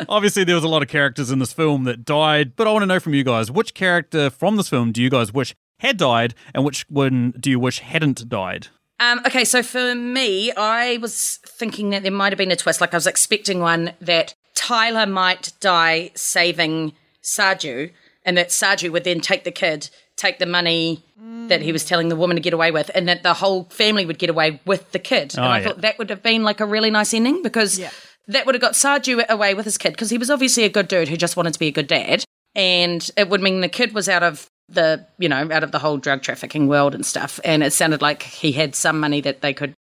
Speaker 2: obviously there was a lot of characters in this film that died, but I want to know from you guys which character from this film do you guys wish had died and which one do you wish hadn't died?
Speaker 3: Um, okay, so for me, I was thinking that there might have been a twist. Like I was expecting one that Tyler might die saving Saju, and that Saju would then take the kid, take the money that he was telling the woman to get away with, and that the whole family would get away with the kid. and
Speaker 2: Oh,
Speaker 3: I
Speaker 2: yeah.
Speaker 3: thought that would have been like a really nice ending because
Speaker 4: Yeah.
Speaker 3: that would have got Saju away with his kid because he was obviously a good dude who just wanted to be a good dad, and it would mean the kid was out of the you know out of the whole drug trafficking world and stuff, and it sounded like he had some money that they could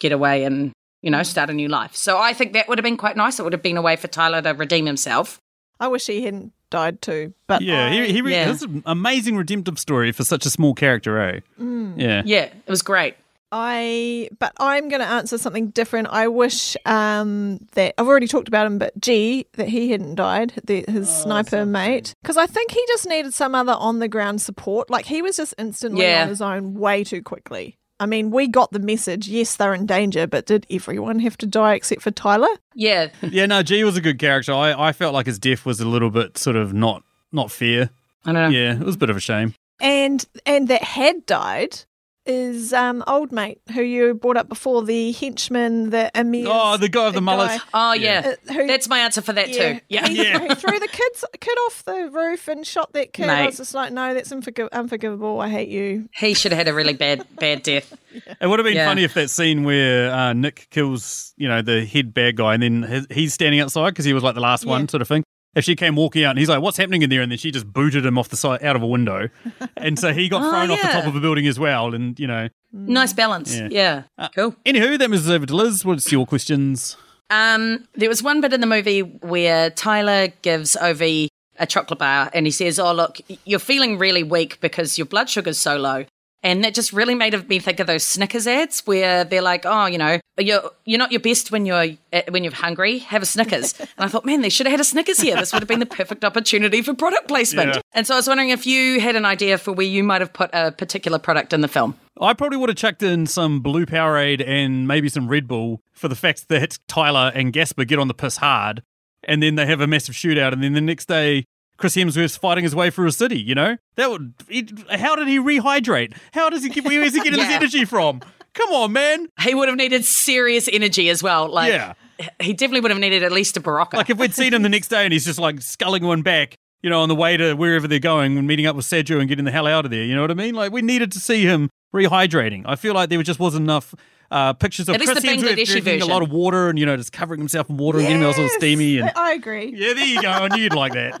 Speaker 3: get away and you know start a new life. So I think that would have been quite nice. It would have been a way for Tyler to redeem himself.
Speaker 4: I wish he hadn't died too. But
Speaker 2: Yeah,
Speaker 4: I-
Speaker 2: he, he re-
Speaker 3: Yeah.
Speaker 2: this an amazing redemptive story for such a small character, eh? Yeah.
Speaker 3: Yeah, it was great.
Speaker 4: I but I'm going to answer something different. I wish um, that I've already talked about him, but G that he hadn't died, the, his sniper mate, because I think he just needed some other on the ground support. Like he was just instantly
Speaker 3: Yeah.
Speaker 4: on his own way too quickly. I mean, we got the message. Yes, they're in danger, but did everyone have to die except for Tyler?
Speaker 3: Yeah, *laughs*
Speaker 2: Yeah, no, G was a good character. I, I felt like his death was a little bit sort of not not fair.
Speaker 3: I don't know.
Speaker 2: Yeah, it was a bit of a shame.
Speaker 4: And and that had died is um old mate who you brought up before, the henchman, the Amir.
Speaker 2: Oh, the guy with the mullet.
Speaker 3: Oh yeah,
Speaker 4: Uh, who-
Speaker 3: that's my answer for that too. Yeah,
Speaker 4: he,
Speaker 2: Yeah.
Speaker 4: he threw the kids kid off the roof and shot that kid. I was just like, no, that's unforgiv- unforgivable. I hate you.
Speaker 3: he should have had a really bad bad *laughs* death.
Speaker 2: It would have been
Speaker 3: Yeah.
Speaker 2: funny if that scene where uh, Nick kills, you know, the head bad guy, and then his, he's standing outside because he was like the last one, sort of thing. If she came walking out and he's like, "What's happening in there?" and then she just booted him off the side out of a window, and so he got *laughs*
Speaker 3: Oh,
Speaker 2: thrown off the top of a building as well. And you know,
Speaker 3: Nice balance.
Speaker 2: Yeah.
Speaker 3: Yeah,
Speaker 2: Uh,
Speaker 3: cool.
Speaker 2: anywho, that was over to Liz. What's your questions?
Speaker 3: Um, there was one bit in the movie where Tyler gives Ovi a chocolate bar and he says, Oh, look, you're feeling really weak because your blood sugar's so low. And that just really made me think of those Snickers ads where they're like, "Oh, you know, you're you're not your best when you're uh, when you're hungry. Have a Snickers." *laughs* and I thought, man, they should have had a Snickers here. This would have been the perfect opportunity for product placement.
Speaker 2: Yeah.
Speaker 3: And so I was wondering if you had an idea for where you might have put a particular product in the film.
Speaker 2: I probably would have chucked in some blue Powerade and maybe some Red Bull for the fact that Tyler and Gaspar get on the piss hard, and then they have a massive shootout, and then the next day. Chris Hemsworth's fighting his way through a city, you know? That would. It, how did he rehydrate? How does he get. Where is he getting
Speaker 3: Yeah.
Speaker 2: this energy from? Come on, man.
Speaker 3: He would have needed serious energy as well. Like,
Speaker 2: Yeah.
Speaker 3: he definitely would have needed at least a Berocca.
Speaker 2: Like if we'd seen him the next day and he's just like sculling one back, you know, on the way to wherever they're going and meeting up with Sergio and getting the hell out of there. You know what I mean? Like we needed to see him rehydrating. I feel like there just wasn't enough uh, pictures of
Speaker 3: At least
Speaker 2: Chris Hemsworth
Speaker 3: Bangladeshi
Speaker 2: drinking a lot of water and you know just covering himself in water and getting himself all
Speaker 4: Yes,
Speaker 2: steamy and
Speaker 4: I agree.
Speaker 2: yeah, there you go. I knew you'd like that.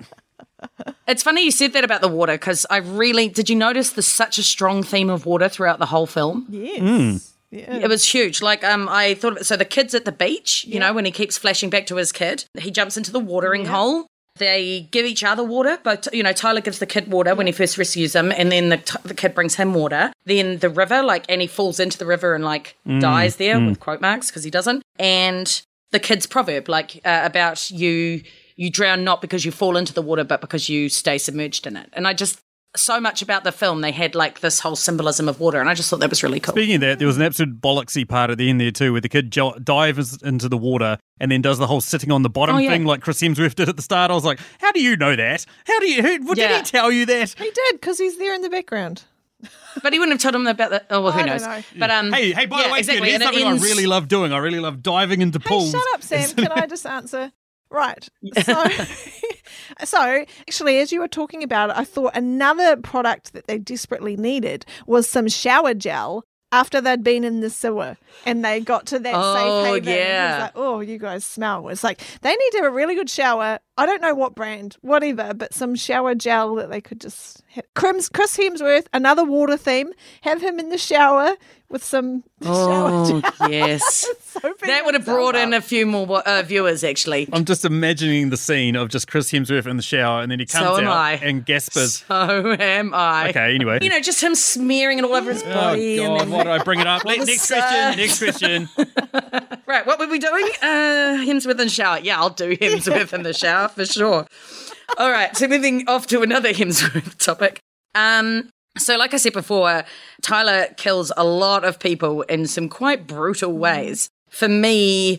Speaker 3: It's funny you said that about the water because I really did. You notice there's such a strong theme of water throughout the whole film?
Speaker 4: Yes.
Speaker 2: Hmm.
Speaker 4: Yeah.
Speaker 3: It was huge. Like um, I thought. Of it, so the kid's at the beach. You know, when he keeps flashing back to his kid, he jumps into the watering hole. They give each other water, but you know Tyler gives the kid water when he first rescues him, and then the, t- the kid brings him water. Then the river, like, and he falls into the river and like dies there with quote marks because he doesn't. And the kid's proverb, like uh, about you, you drown not because you fall into the water, but because you stay submerged in it. And I just so much about the film, they had like this whole symbolism of water, and I just thought that was really cool.
Speaker 2: Speaking of that, there was an absolute bollocksy part at the end there too, where the kid jo- dives into the water and then does the whole sitting on the bottom
Speaker 3: Oh, yeah.
Speaker 2: thing like Chris Hemsworth did at the start. I was like, how do you know that? How do you? Who, what, Did he tell you that?
Speaker 4: He did because he's there in the background.
Speaker 3: But he wouldn't have told him about that. Oh, well, who
Speaker 4: I
Speaker 3: knows?
Speaker 4: know.
Speaker 3: But um,
Speaker 2: Hey, hey! By
Speaker 3: yeah,
Speaker 2: the way,
Speaker 3: exactly.
Speaker 2: kid, here's
Speaker 3: and
Speaker 2: something
Speaker 3: ends-
Speaker 2: I really love doing. I really love diving into
Speaker 4: Hey,
Speaker 2: pools.
Speaker 4: shut up, Sam. *laughs* Can I just answer? Right. *laughs* So, *laughs* so actually, as you were talking about it, I thought another product that they desperately needed was some shower gel after they'd been in the sewer and they got to that
Speaker 3: Oh,
Speaker 4: safe haven. and he was
Speaker 3: yeah.
Speaker 4: like, oh, you guys smell. It's like they need to have a really good shower. I don't know what brand, whatever, but some shower gel that they could just Crims, Chris Hemsworth, another water theme. Have him in the shower with some *laughs*
Speaker 3: Oh,
Speaker 4: shower. *laughs*
Speaker 3: yes.
Speaker 4: So
Speaker 3: That would have brought in a few more uh, viewers, actually.
Speaker 2: I'm just imagining the scene of just Chris Hemsworth in the shower, and then he comes
Speaker 3: So
Speaker 2: out
Speaker 3: I.
Speaker 2: and gaspers. *laughs*
Speaker 3: So am I.
Speaker 2: Okay, anyway.
Speaker 3: You know, just him smearing it all over his
Speaker 2: Oh
Speaker 3: body. and
Speaker 2: God!
Speaker 3: then,
Speaker 2: Why did I bring it up?
Speaker 3: All the
Speaker 2: next question. Next question. *laughs*
Speaker 3: Right, what were we doing? Uh, Hemsworth in the shower. Yeah, I'll do Hemsworth in the shower for sure. All right, so moving off to another Hemsworth topic. Um, so, like I said before, Tyler kills a lot of people in some quite brutal ways. For me,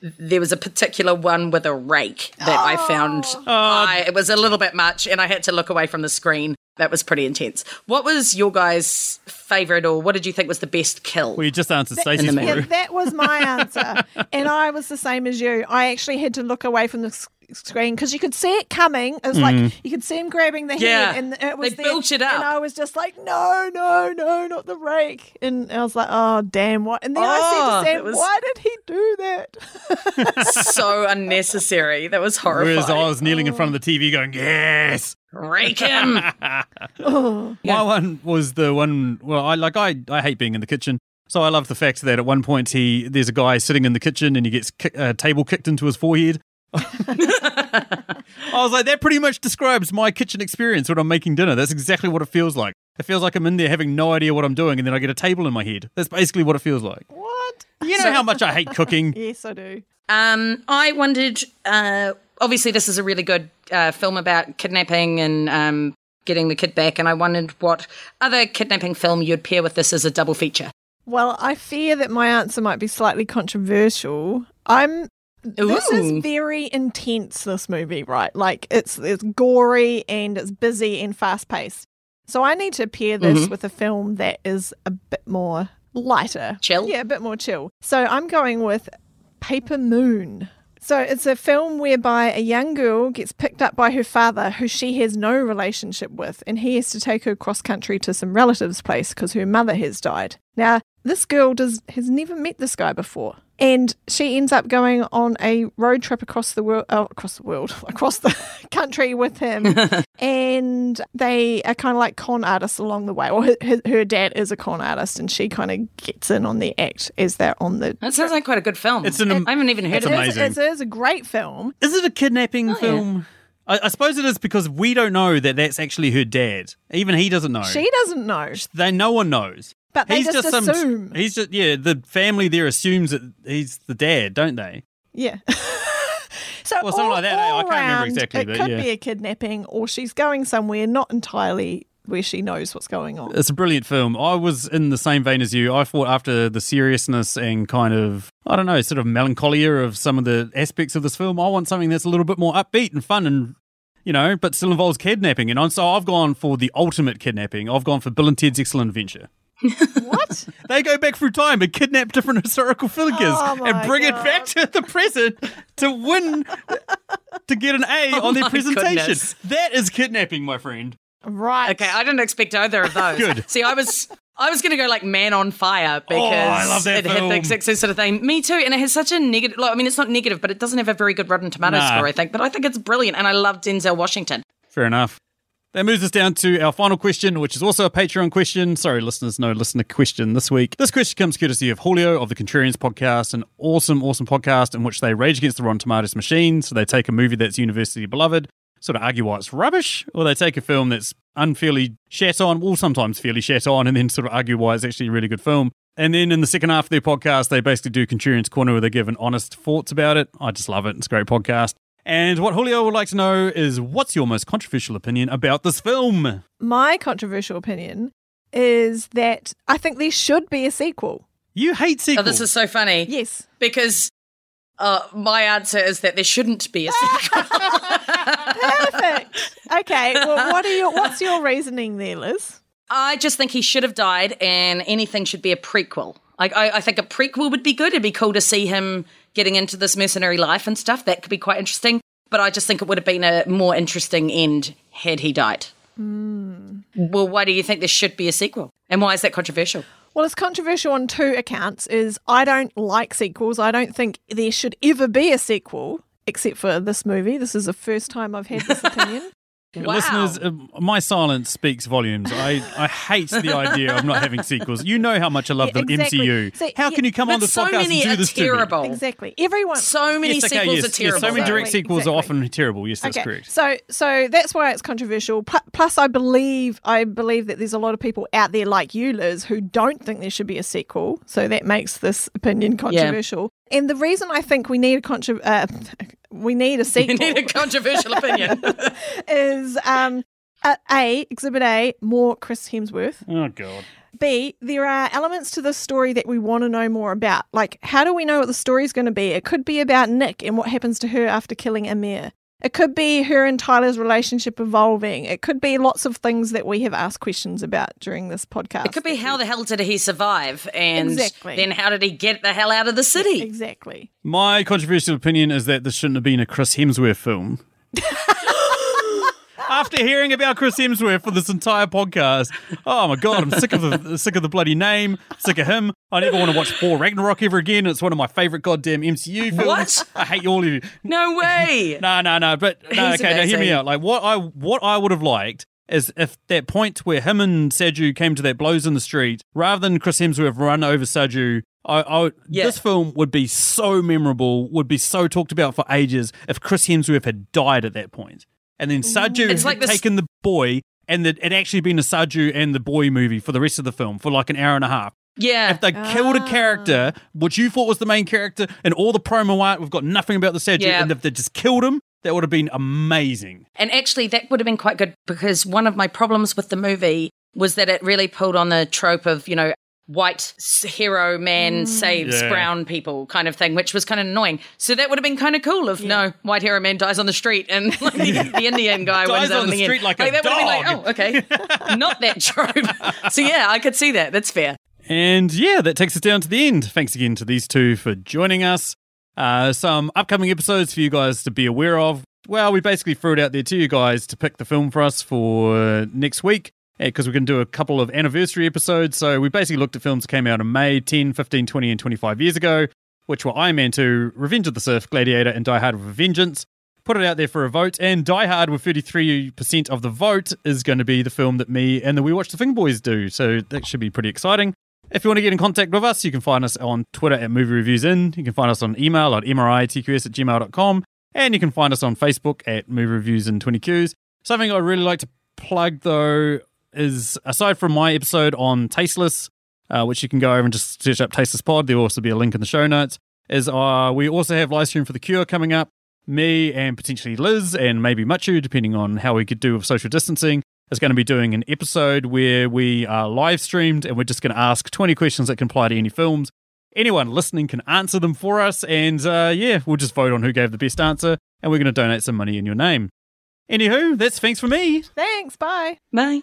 Speaker 3: there was a particular one with a rake that I found oh. I, it was a little bit much, and I had to look away from the screen. That was pretty intense. What was your guys' favorite, or what did you think was the best kill?
Speaker 2: Well, you just answered Stacey's
Speaker 3: the
Speaker 4: Yeah, that was my answer. *laughs* and I was the same as you. I actually had to look away from the s- screen because you could see it coming. It was like you could see him grabbing the
Speaker 3: Mm. Yeah,
Speaker 4: head, and it was
Speaker 3: they
Speaker 4: there,
Speaker 3: built it up.
Speaker 4: And I was just like, no, no, no, not the rake. And I was like, oh damn, what? And then I
Speaker 3: Oh,
Speaker 4: said to Sam,
Speaker 3: was-
Speaker 4: why did he do that? *laughs*
Speaker 3: so unnecessary. That was horrifying.
Speaker 2: Whereas I was kneeling in front of the TV going, yes.
Speaker 3: Rake him. *laughs*
Speaker 2: My one was the one. Well, I like I I hate being in the kitchen. So I love the fact that at one point he there's a guy sitting in the kitchen and he gets ki- a table kicked into his forehead. I was like, that pretty much describes my kitchen experience when I'm making dinner. That's exactly what it feels like. It feels like I'm in there having no idea what I'm doing, and then I get a table in my head. That's basically what it feels like.
Speaker 4: what?
Speaker 2: You know how much I hate cooking. *laughs*
Speaker 4: Yes, I do.
Speaker 3: Um, I wondered. Uh, obviously, this is a really good uh, film about kidnapping and um, getting the kid back. And I wondered what other kidnapping film you'd pair with this as a double feature.
Speaker 4: Well, I fear that my answer might be slightly controversial. I'm this is very intense this movie, right? Like it's it's gory and it's busy and fast paced. So I need to pair this
Speaker 3: Mm-hmm.
Speaker 4: with a film that is a bit more lighter.
Speaker 3: Chill?
Speaker 4: Yeah, a bit more chill. So I'm going with Paper Moon. So it's a film whereby a young girl gets picked up by her father, who she has no relationship with, and he has to take her cross country to some relatives' place because her mother has died. Now, this girl does has never met this guy before, and she ends up going on a road trip across the world, oh, across the world, *laughs* across the *laughs* country with him, *laughs* and they are kind of like con artists along the way. Or her, her, her dad is a con artist, and she kind of gets in on the act as they're on the
Speaker 3: That sounds like quite a good film.
Speaker 2: It's an am-
Speaker 3: I haven't even heard
Speaker 2: it's
Speaker 3: of
Speaker 4: it
Speaker 3: it.
Speaker 4: is,
Speaker 2: amazing.
Speaker 4: it is a great film.
Speaker 2: Is it a kidnapping oh,
Speaker 3: yeah.
Speaker 2: film? I, I suppose it is because we don't know that that's actually her dad. Even he doesn't know.
Speaker 4: She doesn't know,
Speaker 2: they no one knows.
Speaker 4: But they
Speaker 2: he's
Speaker 4: just,
Speaker 2: some.
Speaker 4: assume.
Speaker 2: He's just yeah. The family there assumes that he's the dad, don't they?
Speaker 4: yeah. *laughs* so
Speaker 2: Well, something
Speaker 4: all-
Speaker 2: like that, eh? I can't remember exactly,
Speaker 4: It
Speaker 2: but
Speaker 4: could
Speaker 2: yeah.
Speaker 4: be a kidnapping, or she's going somewhere not entirely where she knows what's going on.
Speaker 2: It's a brilliant film. I was in the same vein as you. I thought after the seriousness and kind of I don't know, sort of melancholia of some of the aspects of this film, I want something that's a little bit more upbeat and fun and you know, but still involves kidnapping. And so I've gone for the ultimate kidnapping. I've gone for Bill and Ted's Excellent Adventure.
Speaker 4: What? *laughs*
Speaker 2: They go back through time and kidnap different historical figures
Speaker 4: Oh
Speaker 2: and bring it back to the present to win, to get an A *laughs* oh on their presentation.
Speaker 3: goodness.
Speaker 2: That is kidnapping, my friend.
Speaker 4: Right.
Speaker 3: Okay, I didn't expect either of those.
Speaker 2: Good.
Speaker 3: See, I was I was going to go like Man on Fire because
Speaker 2: Oh, I love that
Speaker 3: it had the exact same sort of thing. Me too, and it has such a negative. Like, I mean, it's not negative, but it doesn't have a very good Rotten Tomatoes
Speaker 2: Nah.
Speaker 3: score. I think, but I think it's brilliant, and I love Denzel Washington.
Speaker 2: Fair enough. That moves us down to our final question, which is also a Patreon question. Sorry, listeners, no listener question this week. This question comes courtesy of Julio of the Contrarians podcast, an awesome, awesome podcast in which they rage against the Rotten Tomatoes machine. So they take a movie that's universally beloved, sort of argue why it's rubbish, or they take a film that's unfairly shat on, well, sometimes fairly shat on, and then sort of argue why it's actually a really good film. And then in the second half of their podcast, they basically do Contrarians Corner where they give an honest thoughts about it. I just love it. It's a great podcast. And what Julio would like to know is what's your most controversial opinion about this film?
Speaker 4: My controversial opinion is that I think there should be a sequel.
Speaker 2: You hate
Speaker 3: Oh,
Speaker 2: sequels.
Speaker 3: this is so funny
Speaker 4: Yes.
Speaker 3: because uh, my answer is that there shouldn't be a sequel. *laughs* *laughs*
Speaker 4: Perfect. okay. Well, what are your what's your reasoning there, Liz?
Speaker 3: I just think he should have died, and anything should be a prequel. Like I, I think a prequel would be good. It'd be cool to see him getting into this mercenary life and stuff. That could be quite interesting. But I just think it would have been a more interesting end had he died. Hmm. Well, why do you think there should be a sequel? And why is that controversial?
Speaker 4: Well, it's controversial on two accounts. Is I don't like sequels. I don't think there should ever be a sequel, except for this movie. This is the first time I've had this *laughs* opinion.
Speaker 3: Wow.
Speaker 2: Listeners, uh, my silence speaks volumes. I, I hate the idea of not having sequels. You know how much I love
Speaker 4: Yeah,
Speaker 2: the
Speaker 4: exactly.
Speaker 2: MCU.
Speaker 4: See,
Speaker 2: how
Speaker 4: yeah,
Speaker 2: can you come on
Speaker 3: But
Speaker 2: this
Speaker 3: so
Speaker 2: podcast
Speaker 3: many
Speaker 2: and do
Speaker 3: are
Speaker 2: this to me?
Speaker 3: terrible.
Speaker 4: Exactly. Everyone.
Speaker 3: So many
Speaker 2: Yes, okay,
Speaker 3: sequels
Speaker 2: yes,
Speaker 3: are terrible.
Speaker 2: Yes, so many direct
Speaker 4: Exactly,
Speaker 2: sequels are often terrible. Yes, that's
Speaker 4: okay.
Speaker 2: correct.
Speaker 4: So so that's why it's controversial. Plus, I believe I believe that there's a lot of people out there like you, Liz, who don't think there should be a sequel. So that makes this opinion controversial. And the reason I think we need a contro- uh, we need a *laughs*
Speaker 3: You
Speaker 4: sequel
Speaker 3: need a controversial *laughs* opinion. *laughs*
Speaker 4: is um, uh, a Exhibit A more Chris Hemsworth.
Speaker 2: Oh, God.
Speaker 4: B, there are elements to this story that we want to know more about. Like, how do we know what the story is going to be? It could be about Nick and what happens to her after killing Amir. It could be her and Tyler's relationship evolving. It could be lots of things that we have asked questions about during this podcast.
Speaker 3: It could be how the hell did he survive, and
Speaker 4: Exactly.
Speaker 3: then how did he get the hell out of the city?
Speaker 4: Exactly.
Speaker 2: My controversial opinion is that this shouldn't have been a Chris Hemsworth film. *laughs* After hearing about Chris Hemsworth for this entire podcast, oh my god, I'm sick of the sick of the bloody name, sick of him. I never want to watch Thor Ragnarok ever again. It's one of my favorite goddamn MCU films.
Speaker 3: What?
Speaker 2: I hate all of you.
Speaker 3: No way.
Speaker 2: No, no, no. But no,
Speaker 3: He's
Speaker 2: okay, now hear me out. Like what I what I would have liked is if that point where him and Saju came to that blows in the street, rather than Chris Hemsworth run over Saju, I, I
Speaker 3: Yeah.
Speaker 2: this film would be so memorable, would be so talked about for ages if Chris Hemsworth had died at that point, and then Saju mm-hmm.
Speaker 3: It's
Speaker 2: had
Speaker 3: like this-
Speaker 2: taken the boy. And it actually been a Saju and the boy movie for the rest of the film for like an hour and a half.
Speaker 3: Yeah.
Speaker 2: If they killed a character, ah. which you thought was the main character, and all the promo art, we've got nothing about the Saju,
Speaker 3: Yeah.
Speaker 2: and if they just killed him, that would have been amazing.
Speaker 3: And actually, that would have been quite good because one of my problems with the movie was that it really pulled on the trope of, you know, white hero man saves
Speaker 2: Yeah.
Speaker 3: brown people kind of thing, which was kind of annoying. So that would have been kind of cool if no white hero man dies on the street and *laughs* like, the, the Indian guy
Speaker 2: Dies
Speaker 3: wins out
Speaker 2: on
Speaker 3: in
Speaker 2: the
Speaker 3: the end.
Speaker 2: street like a
Speaker 3: that would have
Speaker 2: dog.
Speaker 3: been like, oh, okay, *laughs* not that trope. *laughs* so yeah, I could see that. That's fair.
Speaker 2: And yeah, that takes us down to the end. Thanks again to these two for joining us. Uh, some upcoming episodes for you guys to be aware of. Well, we basically threw it out there to you guys to pick the film for us for next week Eh, because we're going to do a couple of anniversary episodes. So we basically looked at films that came out in May 10, 15, 20, and 25 years ago, which were Iron Man 2, Revenge of the Sith, Gladiator, and Die Hard with a Vengeance. Put it out there for a vote, and Die Hard with 33% of the vote is going to be the film that me and the We Watch the Finger Boys do. So that should be pretty exciting. If you want to get in contact with us, you can find us on Twitter at Movie Reviews In. You can find us on email at mritqs at gmail.com. And you can find us on Facebook at Movie Reviews in 20Qs. Something I'd really like to plug, though, is aside from my episode on Tasteless, uh, which you can go over and just search up Tasteless Pod, there'll also be a link in the show notes, is uh, we also have live stream for The Cure coming up. Me and potentially Liz and maybe Machu, depending on how we could do with social distancing, is going to be doing an episode where we are live streamed and we're just going to ask 20 questions that can apply to any films. Anyone listening can answer them for us, and uh, yeah, we'll just vote on who gave the best answer, and we're going to donate some money in your name. Anywho, that's thanks for me.
Speaker 4: Thanks. Bye.
Speaker 3: Bye.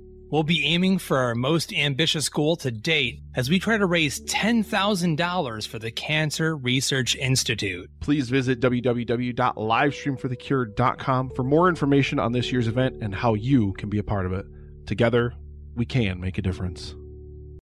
Speaker 5: We'll be aiming for our most ambitious goal to date as we try to raise $10,000 for the Cancer Research Institute.
Speaker 6: Please visit www.livestreamforthecure.com for more information on this year's event and how you can be a part of it. Together, we can make a difference.